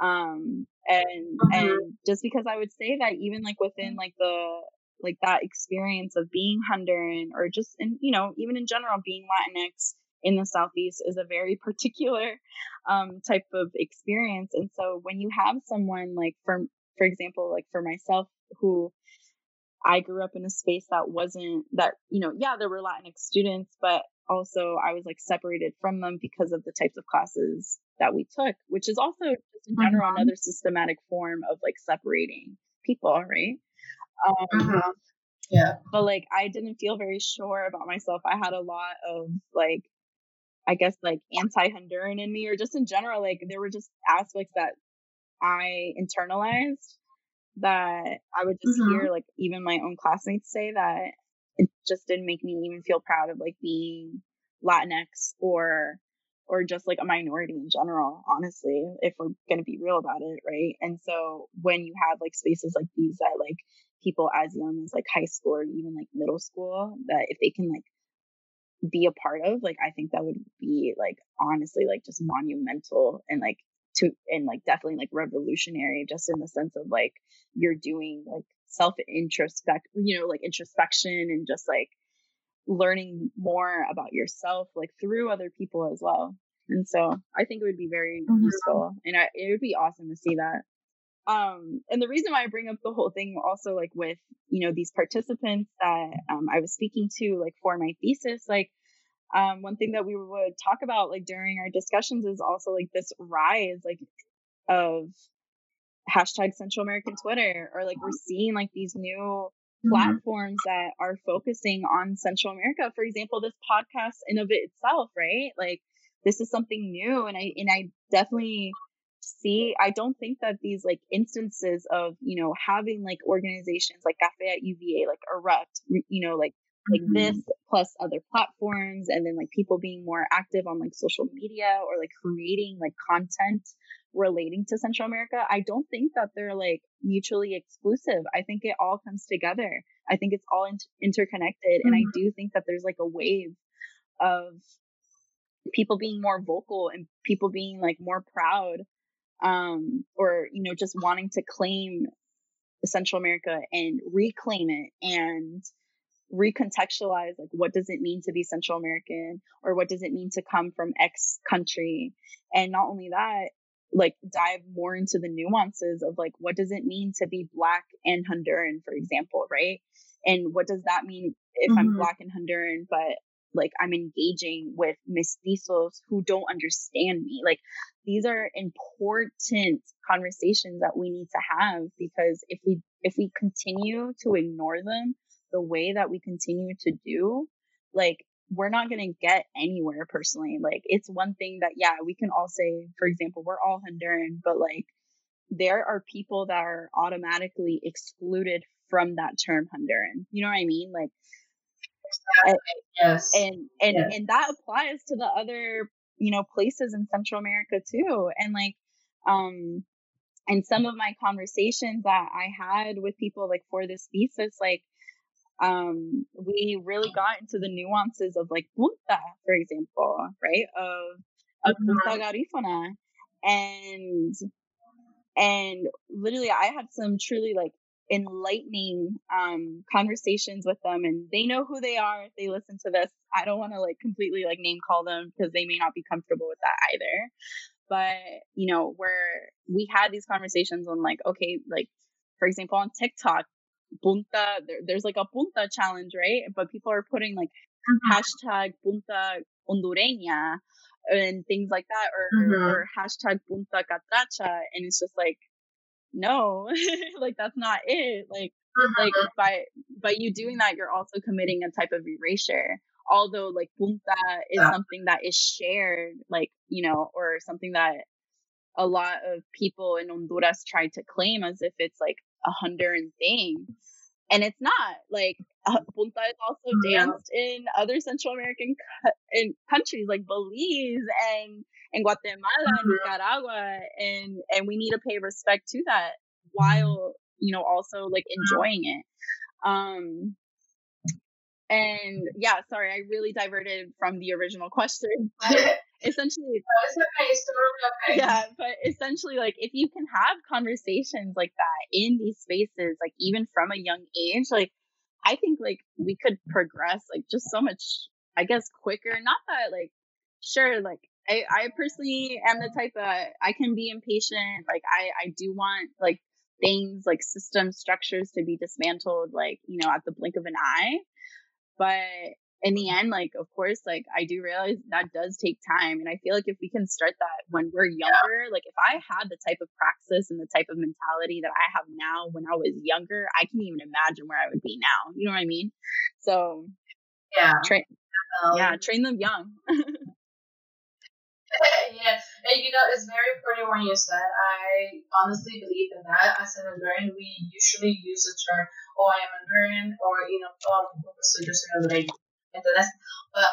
Um, and Mhm. and just because I would say that even like within like the like that experience of being Honduran or just in you know even in general being Latinx in the southeast is a very particular um, type of experience. And so when you have someone like for for example, like for myself who I grew up in a space that wasn't that, you know, yeah, there were Latinx students, but also I was like separated from them because of the types of classes that we took, which is also just in general Mhm. another systematic form of like separating people, right? Um, Mhm. Yeah. but like I didn't feel very sure about myself. I had a lot of like I guess like anti-Honduran in me or just in general like there were just aspects that I internalized that I would just Mhm. hear like even my own classmates say that it just didn't make me even feel proud of like being Latinx or or just like a minority in general, honestly, if we're gonna be real about it, right? And so when you have like spaces like these that like people as young as like high school or even like middle school that if they can like be a part of, like I think that would be like honestly like just monumental and like to and like definitely like revolutionary just in the sense of like you're doing like self introspect you know like introspection and just like learning more about yourself like through other people as well and so i think it would be very Mhm. useful and I, it would be awesome to see that um and the reason why i bring up the whole thing also like with you know these participants that um, i was speaking to like for my thesis like um, one thing that we would talk about like during our discussions is also like this rise like of hashtag Central American Twitter or like we're seeing like these new Mhm. platforms that are focusing on Central America. For example, this podcast in of it itself, right? Like this is something new and I and I definitely see i don't think that these like instances of you know having like organizations like cafe at uva like erupt you know like like mm-hmm. this plus other platforms and then like people being more active on like social media or like creating like content relating to central america i don't think that they're like mutually exclusive i think it all comes together i think it's all inter- interconnected mm-hmm. and i mm-hmm. do think that there's like a wave of people being more vocal and people being like more proud um or you know just wanting to claim central america and reclaim it and recontextualize like what does it mean to be central american or what does it mean to come from x country and not only that like dive more into the nuances of like what does it mean to be black and honduran for example right and what does that mean if mm-hmm. i'm black and honduran but like I'm engaging with mestizos who don't understand me. Like these are important conversations that we need to have because if we if we continue to ignore them the way that we continue to do, like we're not going to get anywhere personally. Like it's one thing that yeah, we can all say for example, we're all Honduran, but like there are people that are automatically excluded from that term Honduran. You know what I mean? Like Exactly. Yes. And and yes. and that applies to the other, you know, places in Central America too. And like um and some of my conversations that I had with people like for this thesis, like um we really got into the nuances of like punta, for example, right? Of of mm-hmm. punta garifuna. And and literally I had some truly like enlightening um, conversations with them and they know who they are if they listen to this i don't want to like completely like name call them because they may not be comfortable with that either but you know where we had these conversations on like okay like for example on tiktok punta there, there's like a punta challenge right but people are putting like mm-hmm. hashtag punta hondureña and things like that or, mm-hmm. or hashtag punta catracha and it's just like no like that's not it like uh-huh. like by by you doing that you're also committing a type of erasure although like punta is yeah. something that is shared like you know or something that a lot of people in honduras try to claim as if it's like a honduran thing and it's not like uh, punta is also danced in other central american cu- in countries like belize and and Guatemala and mm-hmm. Nicaragua, and and we need to pay respect to that while you know also like enjoying it. Um, and yeah, sorry, I really diverted from the original question. essentially, okay. yeah, but essentially, like if you can have conversations like that in these spaces, like even from a young age, like I think like we could progress like just so much, I guess, quicker. Not that like sure, like I, I personally am the type that I can be impatient. Like I, I do want like things like system structures to be dismantled, like, you know, at the blink of an eye. But in the end, like, of course, like I do realize that does take time. And I feel like if we can start that when we're younger, like if I had the type of praxis and the type of mentality that I have now when I was younger, I can even imagine where I would be now. You know what I mean? So yeah, train, um, yeah, train them young. yeah, and you know, it's very important when you said, I honestly believe in that. As an Honduran, we usually use the term, oh, I am Honduran, or, you know, oh, soy yo soy hondureño. Entonces, but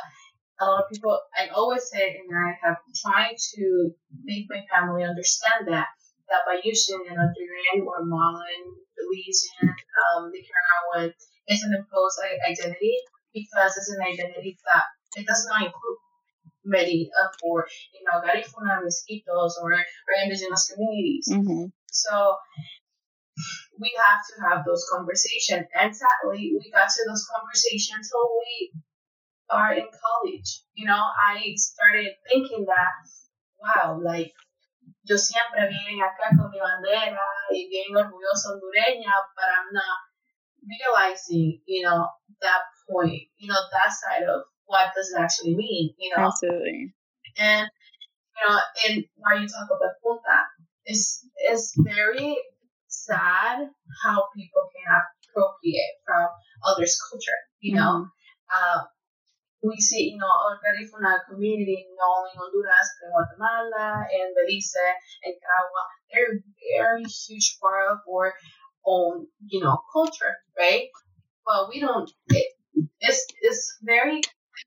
a lot of people, I always say, and I have tried to make my family understand that, that by using an Honduran or Guatemalan, Belizean, um, Nicaraguan, it's an imposed identity because it's an identity that it does not include many uh, for you know Garifuna, Mosquitoes, or, or indigenous communities. Mm-hmm. So we have to have those conversations. And sadly, we got to those conversations until we are in college. You know, I started thinking that, wow, like, yo siempre vine acá con mi bandera y bien orgullosa hondureña, but I'm not realizing, you know, that point, you know, that side of what does it actually mean, you know? Absolutely. And, you know, and why you talk about punta, it's, it's very sad how people can appropriate from others' culture, you know? Mm-hmm. Uh, we see, you know, our community, not only in Honduras, but in Guatemala, and Belize, and Nicaragua, they're a very huge part of our own, you know, culture, right? But we don't, it, it's, it's very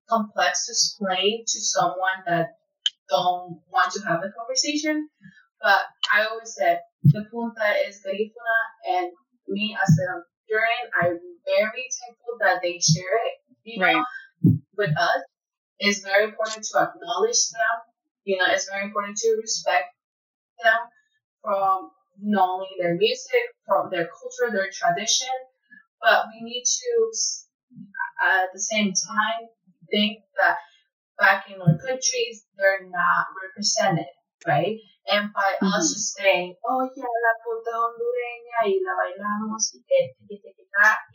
complex to explain to someone that don't want to have the conversation. But I always said the punta is Garifuna, and me as a Honduran, I'm very thankful that they share it, you know, with us. It's very important to acknowledge them. You know, it's very important to respect them from only their music, from their culture, their tradition, but we need to, at the same time, think that back in our countries, they're not represented, right? And by mm-hmm. us just saying, oh yeah, la punta hondureña y la bailamos y que, que, que, que,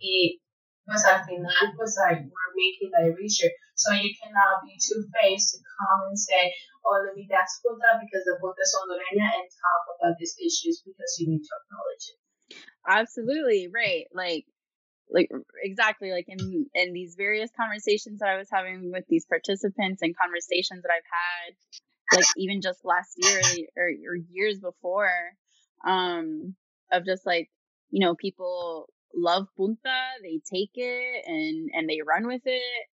y pues al final, pues like, we're making that erasure. So you cannot be two-faced to come and say, oh, let me dance punta because the punta is hondureña and talk about these issues because you need to acknowledge it. Absolutely, right. Like, like exactly like in in these various conversations that I was having with these participants and conversations that I've had like even just last year or, or years before um of just like you know people love punta they take it and and they run with it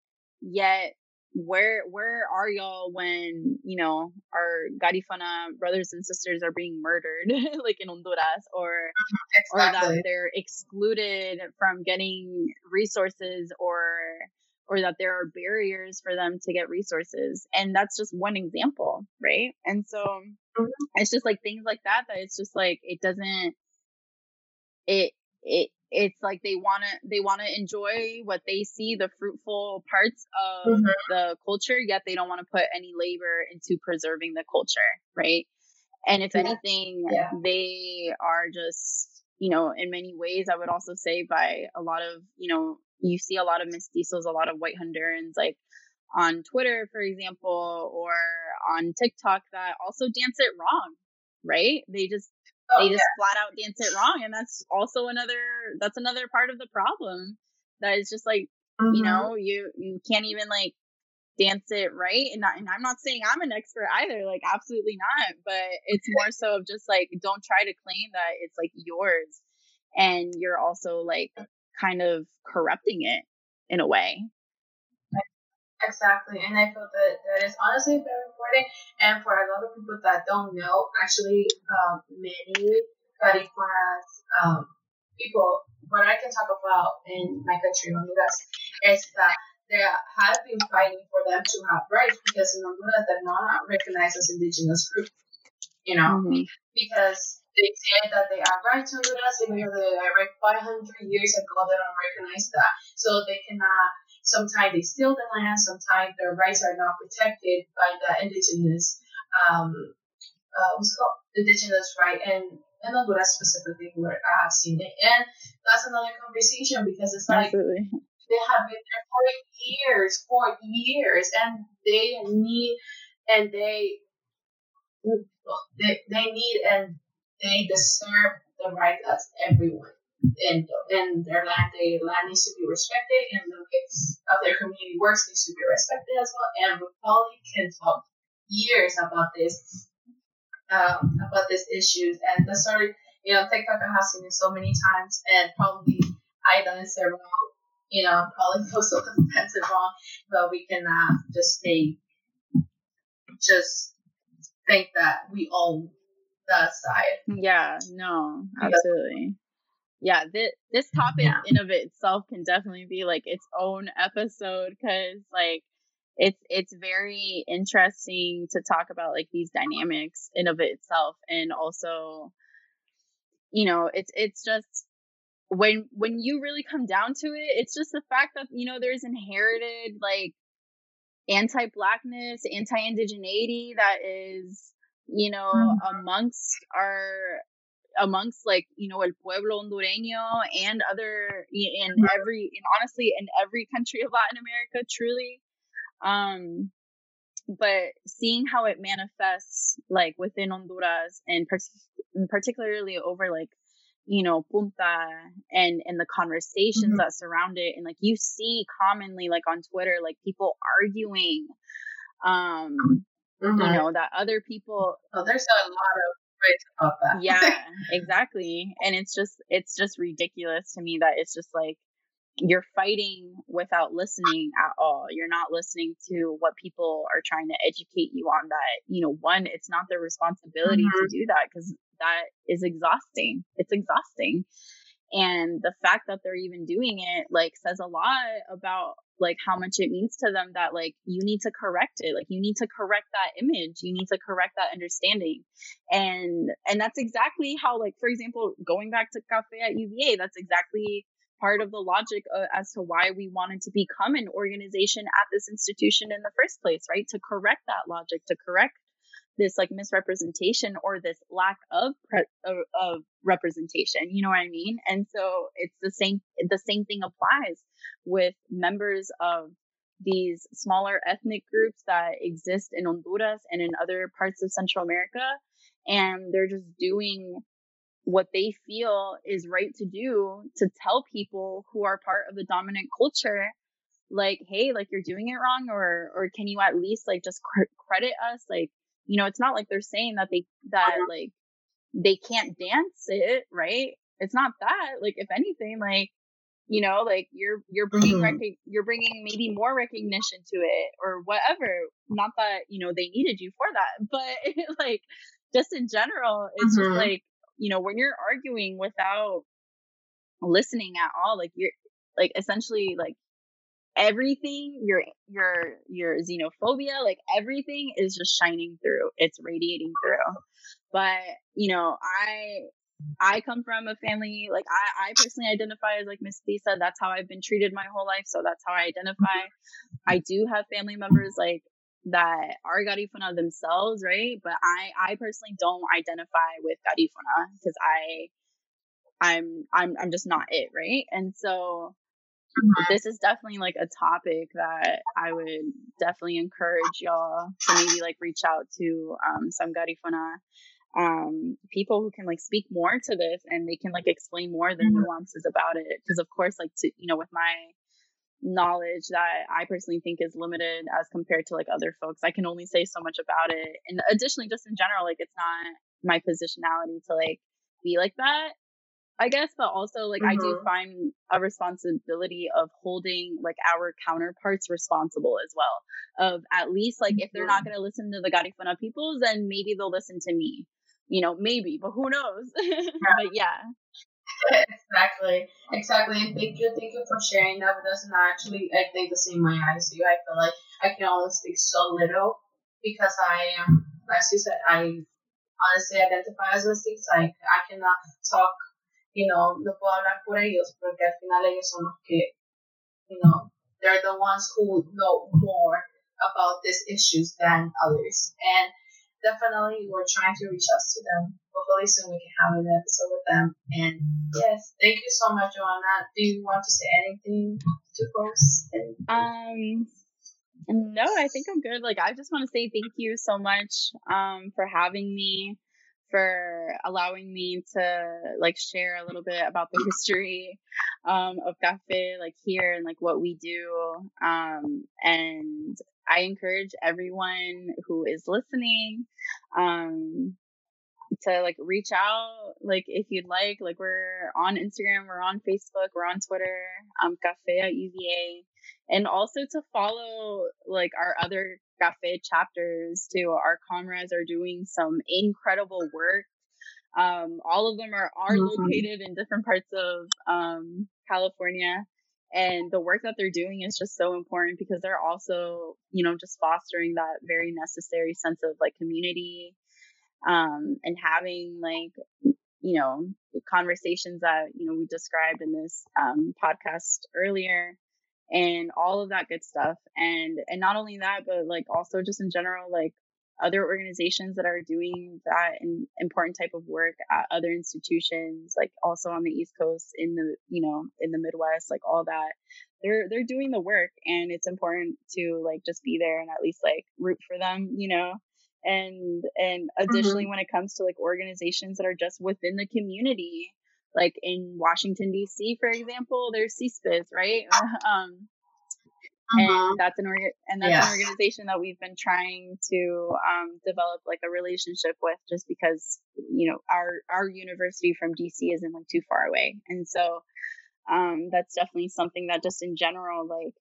yet where where are y'all when you know our Garifuna brothers and sisters are being murdered like in Honduras or exactly. or that they're excluded from getting resources or or that there are barriers for them to get resources and that's just one example right and so mm-hmm. it's just like things like that that it's just like it doesn't it it it's like they want to they want to enjoy what they see the fruitful parts of mm-hmm. the culture yet they don't want to put any labor into preserving the culture right and if yeah. anything yeah. they are just you know in many ways i would also say by a lot of you know you see a lot of mestizos a lot of white hondurans like on twitter for example or on tiktok that also dance it wrong right they just Oh, they just yeah. flat out dance it wrong, and that's also another that's another part of the problem. That is just like mm-hmm. you know you you can't even like dance it right and, not, and i'm not saying i'm an expert either like absolutely not but it's more so of just like don't try to claim that it's like yours and you're also like kind of corrupting it in a way Exactly, and I feel that that is honestly very important. And for a lot of people that don't know, actually, um, many Garifunas um, people, what I can talk about in my country, Honduras, is that they have been fighting for them to have rights because in Honduras they're not recognized as indigenous group. You know, mm-hmm. because they said that they are rights in Honduras, even though they are like 500 years ago, they don't recognize that, so they cannot Sometimes they steal the land. Sometimes their rights are not protected by the indigenous, um, uh, what's called indigenous right and in Honduras specifically where I have seen it. And that's another conversation because it's like Absolutely. they have been there for years, for years, and they need and they they, they need and they deserve the right as everyone and and their land their land needs to be respected and the of their community works needs to be respected as well. And we probably can talk years about this um, about these issues and the story you know TikTok I have seen it so many times and probably I done it wrong. You know, probably most of the times wrong, but we cannot just stay just think that we own that side. Yeah, no, absolutely yeah, this this topic yeah. in of itself can definitely be like its own episode because like it's it's very interesting to talk about like these dynamics in of itself and also you know it's it's just when when you really come down to it it's just the fact that you know there's inherited like anti-blackness anti-indigeneity that is you know mm-hmm. amongst our amongst like you know el pueblo hondureño and other in every in honestly in every country of latin america truly um but seeing how it manifests like within honduras and particularly over like you know, Punta and and the conversations mm-hmm. that surround it and like you see commonly like on Twitter like people arguing um mm-hmm. you know that other people oh there's a lot of about that. yeah, exactly. And it's just it's just ridiculous to me that it's just like you're fighting without listening at all. You're not listening to what people are trying to educate you on that, you know, one, it's not their responsibility mm-hmm. to do that because that is exhausting. It's exhausting. And the fact that they're even doing it like says a lot about like how much it means to them that like you need to correct it. Like you need to correct that image. You need to correct that understanding. And and that's exactly how like for example going back to cafe at uva that's exactly part of the logic uh, as to why we wanted to become an organization at this institution in the first place, right? To correct that logic, to correct this like misrepresentation or this lack of, pre- of, of representation. You know what I mean? And so it's the same. The same thing applies with members of these smaller ethnic groups that exist in Honduras and in other parts of Central America. And they're just doing what they feel is right to do to tell people who are part of the dominant culture like hey like you're doing it wrong or or can you at least like just cr- credit us like you know it's not like they're saying that they that uh-huh. like they can't dance it right it's not that like if anything like you know like you're you're bringing mm-hmm. rec- you're bringing maybe more recognition to it or whatever not that you know they needed you for that but like just in general it's mm-hmm. just like you know, when you're arguing without listening at all, like you're like essentially like everything your your your xenophobia like everything is just shining through it's radiating through but you know i i come from a family like i i personally identify as like mestiza that's how i've been treated my whole life so that's how i identify i do have family members like that are Garifuna themselves, right? But I, I personally don't identify with Garifuna because I, I'm, I'm, I'm just not it, right? And so mm-hmm. this is definitely like a topic that I would definitely encourage y'all to maybe like reach out to um, some Garifuna um, people who can like speak more to this and they can like explain more the mm-hmm. nuances about it. Because of course, like to you know, with my knowledge that I personally think is limited as compared to like other folks. I can only say so much about it. And additionally, just in general, like it's not my positionality to like be like that, I guess, but also like mm-hmm. I do mm-hmm. find a responsibility of holding like our counterparts responsible as well. Of at least like mm-hmm. if they're not mm-hmm. going to listen to the Garifuna peoples, then maybe they'll listen to me. You know, maybe, but who knows? Yeah. but yeah exactly, exactly. Thank you, thank you for sharing that with us. And I actually, I think the same way I do. I feel like I can only speak so little because I am, as you said, I honestly identify as a mestiza. Like I cannot talk, you know, no puedo hablar por ellos porque al final ellos son los que, you know, they're the ones who know more about these issues than others. And definitely we're trying to reach out to them. Hopefully soon we can have an episode with them. And yes, thank you so much, Joanna. Do you want to say anything to folks? Um no, I think I'm good. Like I just want to say thank you so much um for having me for allowing me to like share a little bit about the history um, of cafe like here and like what we do um, and i encourage everyone who is listening um, to like reach out like if you'd like like we're on instagram we're on facebook we're on twitter um cafe at uva and also to follow like our other cafe chapters too. Our comrades are doing some incredible work. Um, all of them are, are mm-hmm. located in different parts of um, California. And the work that they're doing is just so important because they're also, you know, just fostering that very necessary sense of like community um, and having like, you know, conversations that, you know, we described in this um, podcast earlier and all of that good stuff. And and not only that but like also just in general like other organizations that are doing that in, important type of work at other institutions like also on the east coast in the you know in the midwest like all that. They're they're doing the work and it's important to like just be there and at least like root for them you know and and additionally mm-hmm. when it comes to like organizations that are just within the community like in Washington D.C., for example, there's CISPES, right? um, and Mhm. that's an org- and that's Yeah. an organization that we've been trying to um, develop like a relationship with, just because you know our our university from DC isn't like too far away, and so um, that's definitely something that just in general like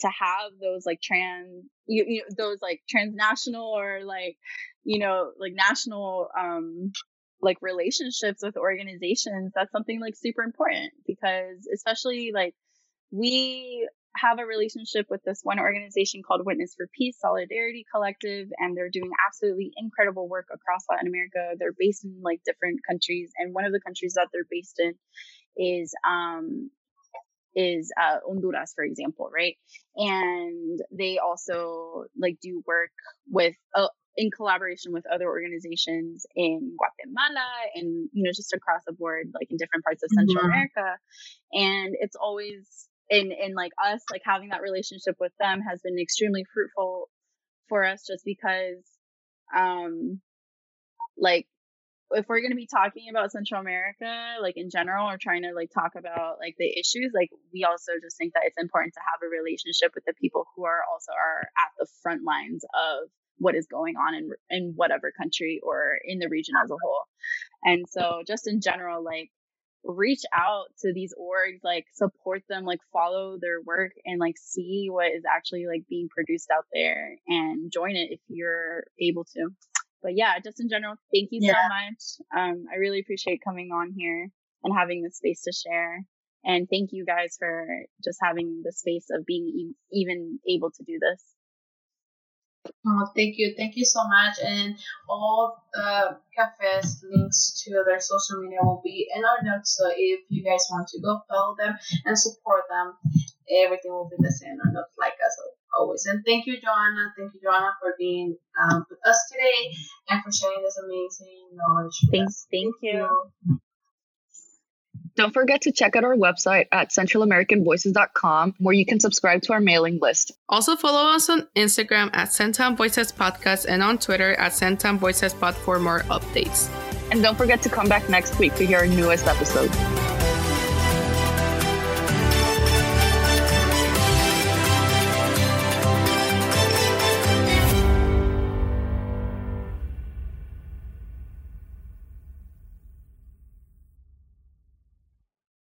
to have those like trans you, you know those like transnational or like you know like national um like relationships with organizations that's something like super important because especially like we have a relationship with this one organization called Witness for Peace Solidarity Collective, and they're doing absolutely incredible work across Latin America. They're based in like different countries, and one of the countries that they're based in is um is uh, Honduras, for example, right? And they also like do work with uh, in collaboration with other organizations in Guatemala and you know just across the board, like in different parts of Central Mhm. America. And it's always in in like us like having that relationship with them has been extremely fruitful for us just because um like if we're going to be talking about Central America, like in general, or trying to like talk about like the issues, like we also just think that it's important to have a relationship with the people who are also are at the front lines of what is going on in in whatever country or in the region as a whole. And so, just in general, like reach out to these orgs, like support them, like follow their work, and like see what is actually like being produced out there, and join it if you're able to but yeah, just in general, thank you Yeah. so much. Um, I really appreciate coming on here and having the space to share. And thank you guys for just having the space of being e- even able to do this. Oh, thank you. Thank you so much. And all the cafes links to their social media will be in our notes. So if you guys want to go follow them and support them, everything will be the same in our notes, like as always. And thank you, Joanna. Thank you, Joanna, for being um, with us today and for sharing this amazing knowledge. Thanks. Thank- us. thank you. Don't forget to check out our website at centralamericanvoices.com where you can subscribe to our mailing list. Also follow us on Instagram at Centam Voices Podcast and on Twitter at Centam Voices Pod for more updates. And don't forget to come back next week to hear our newest episode.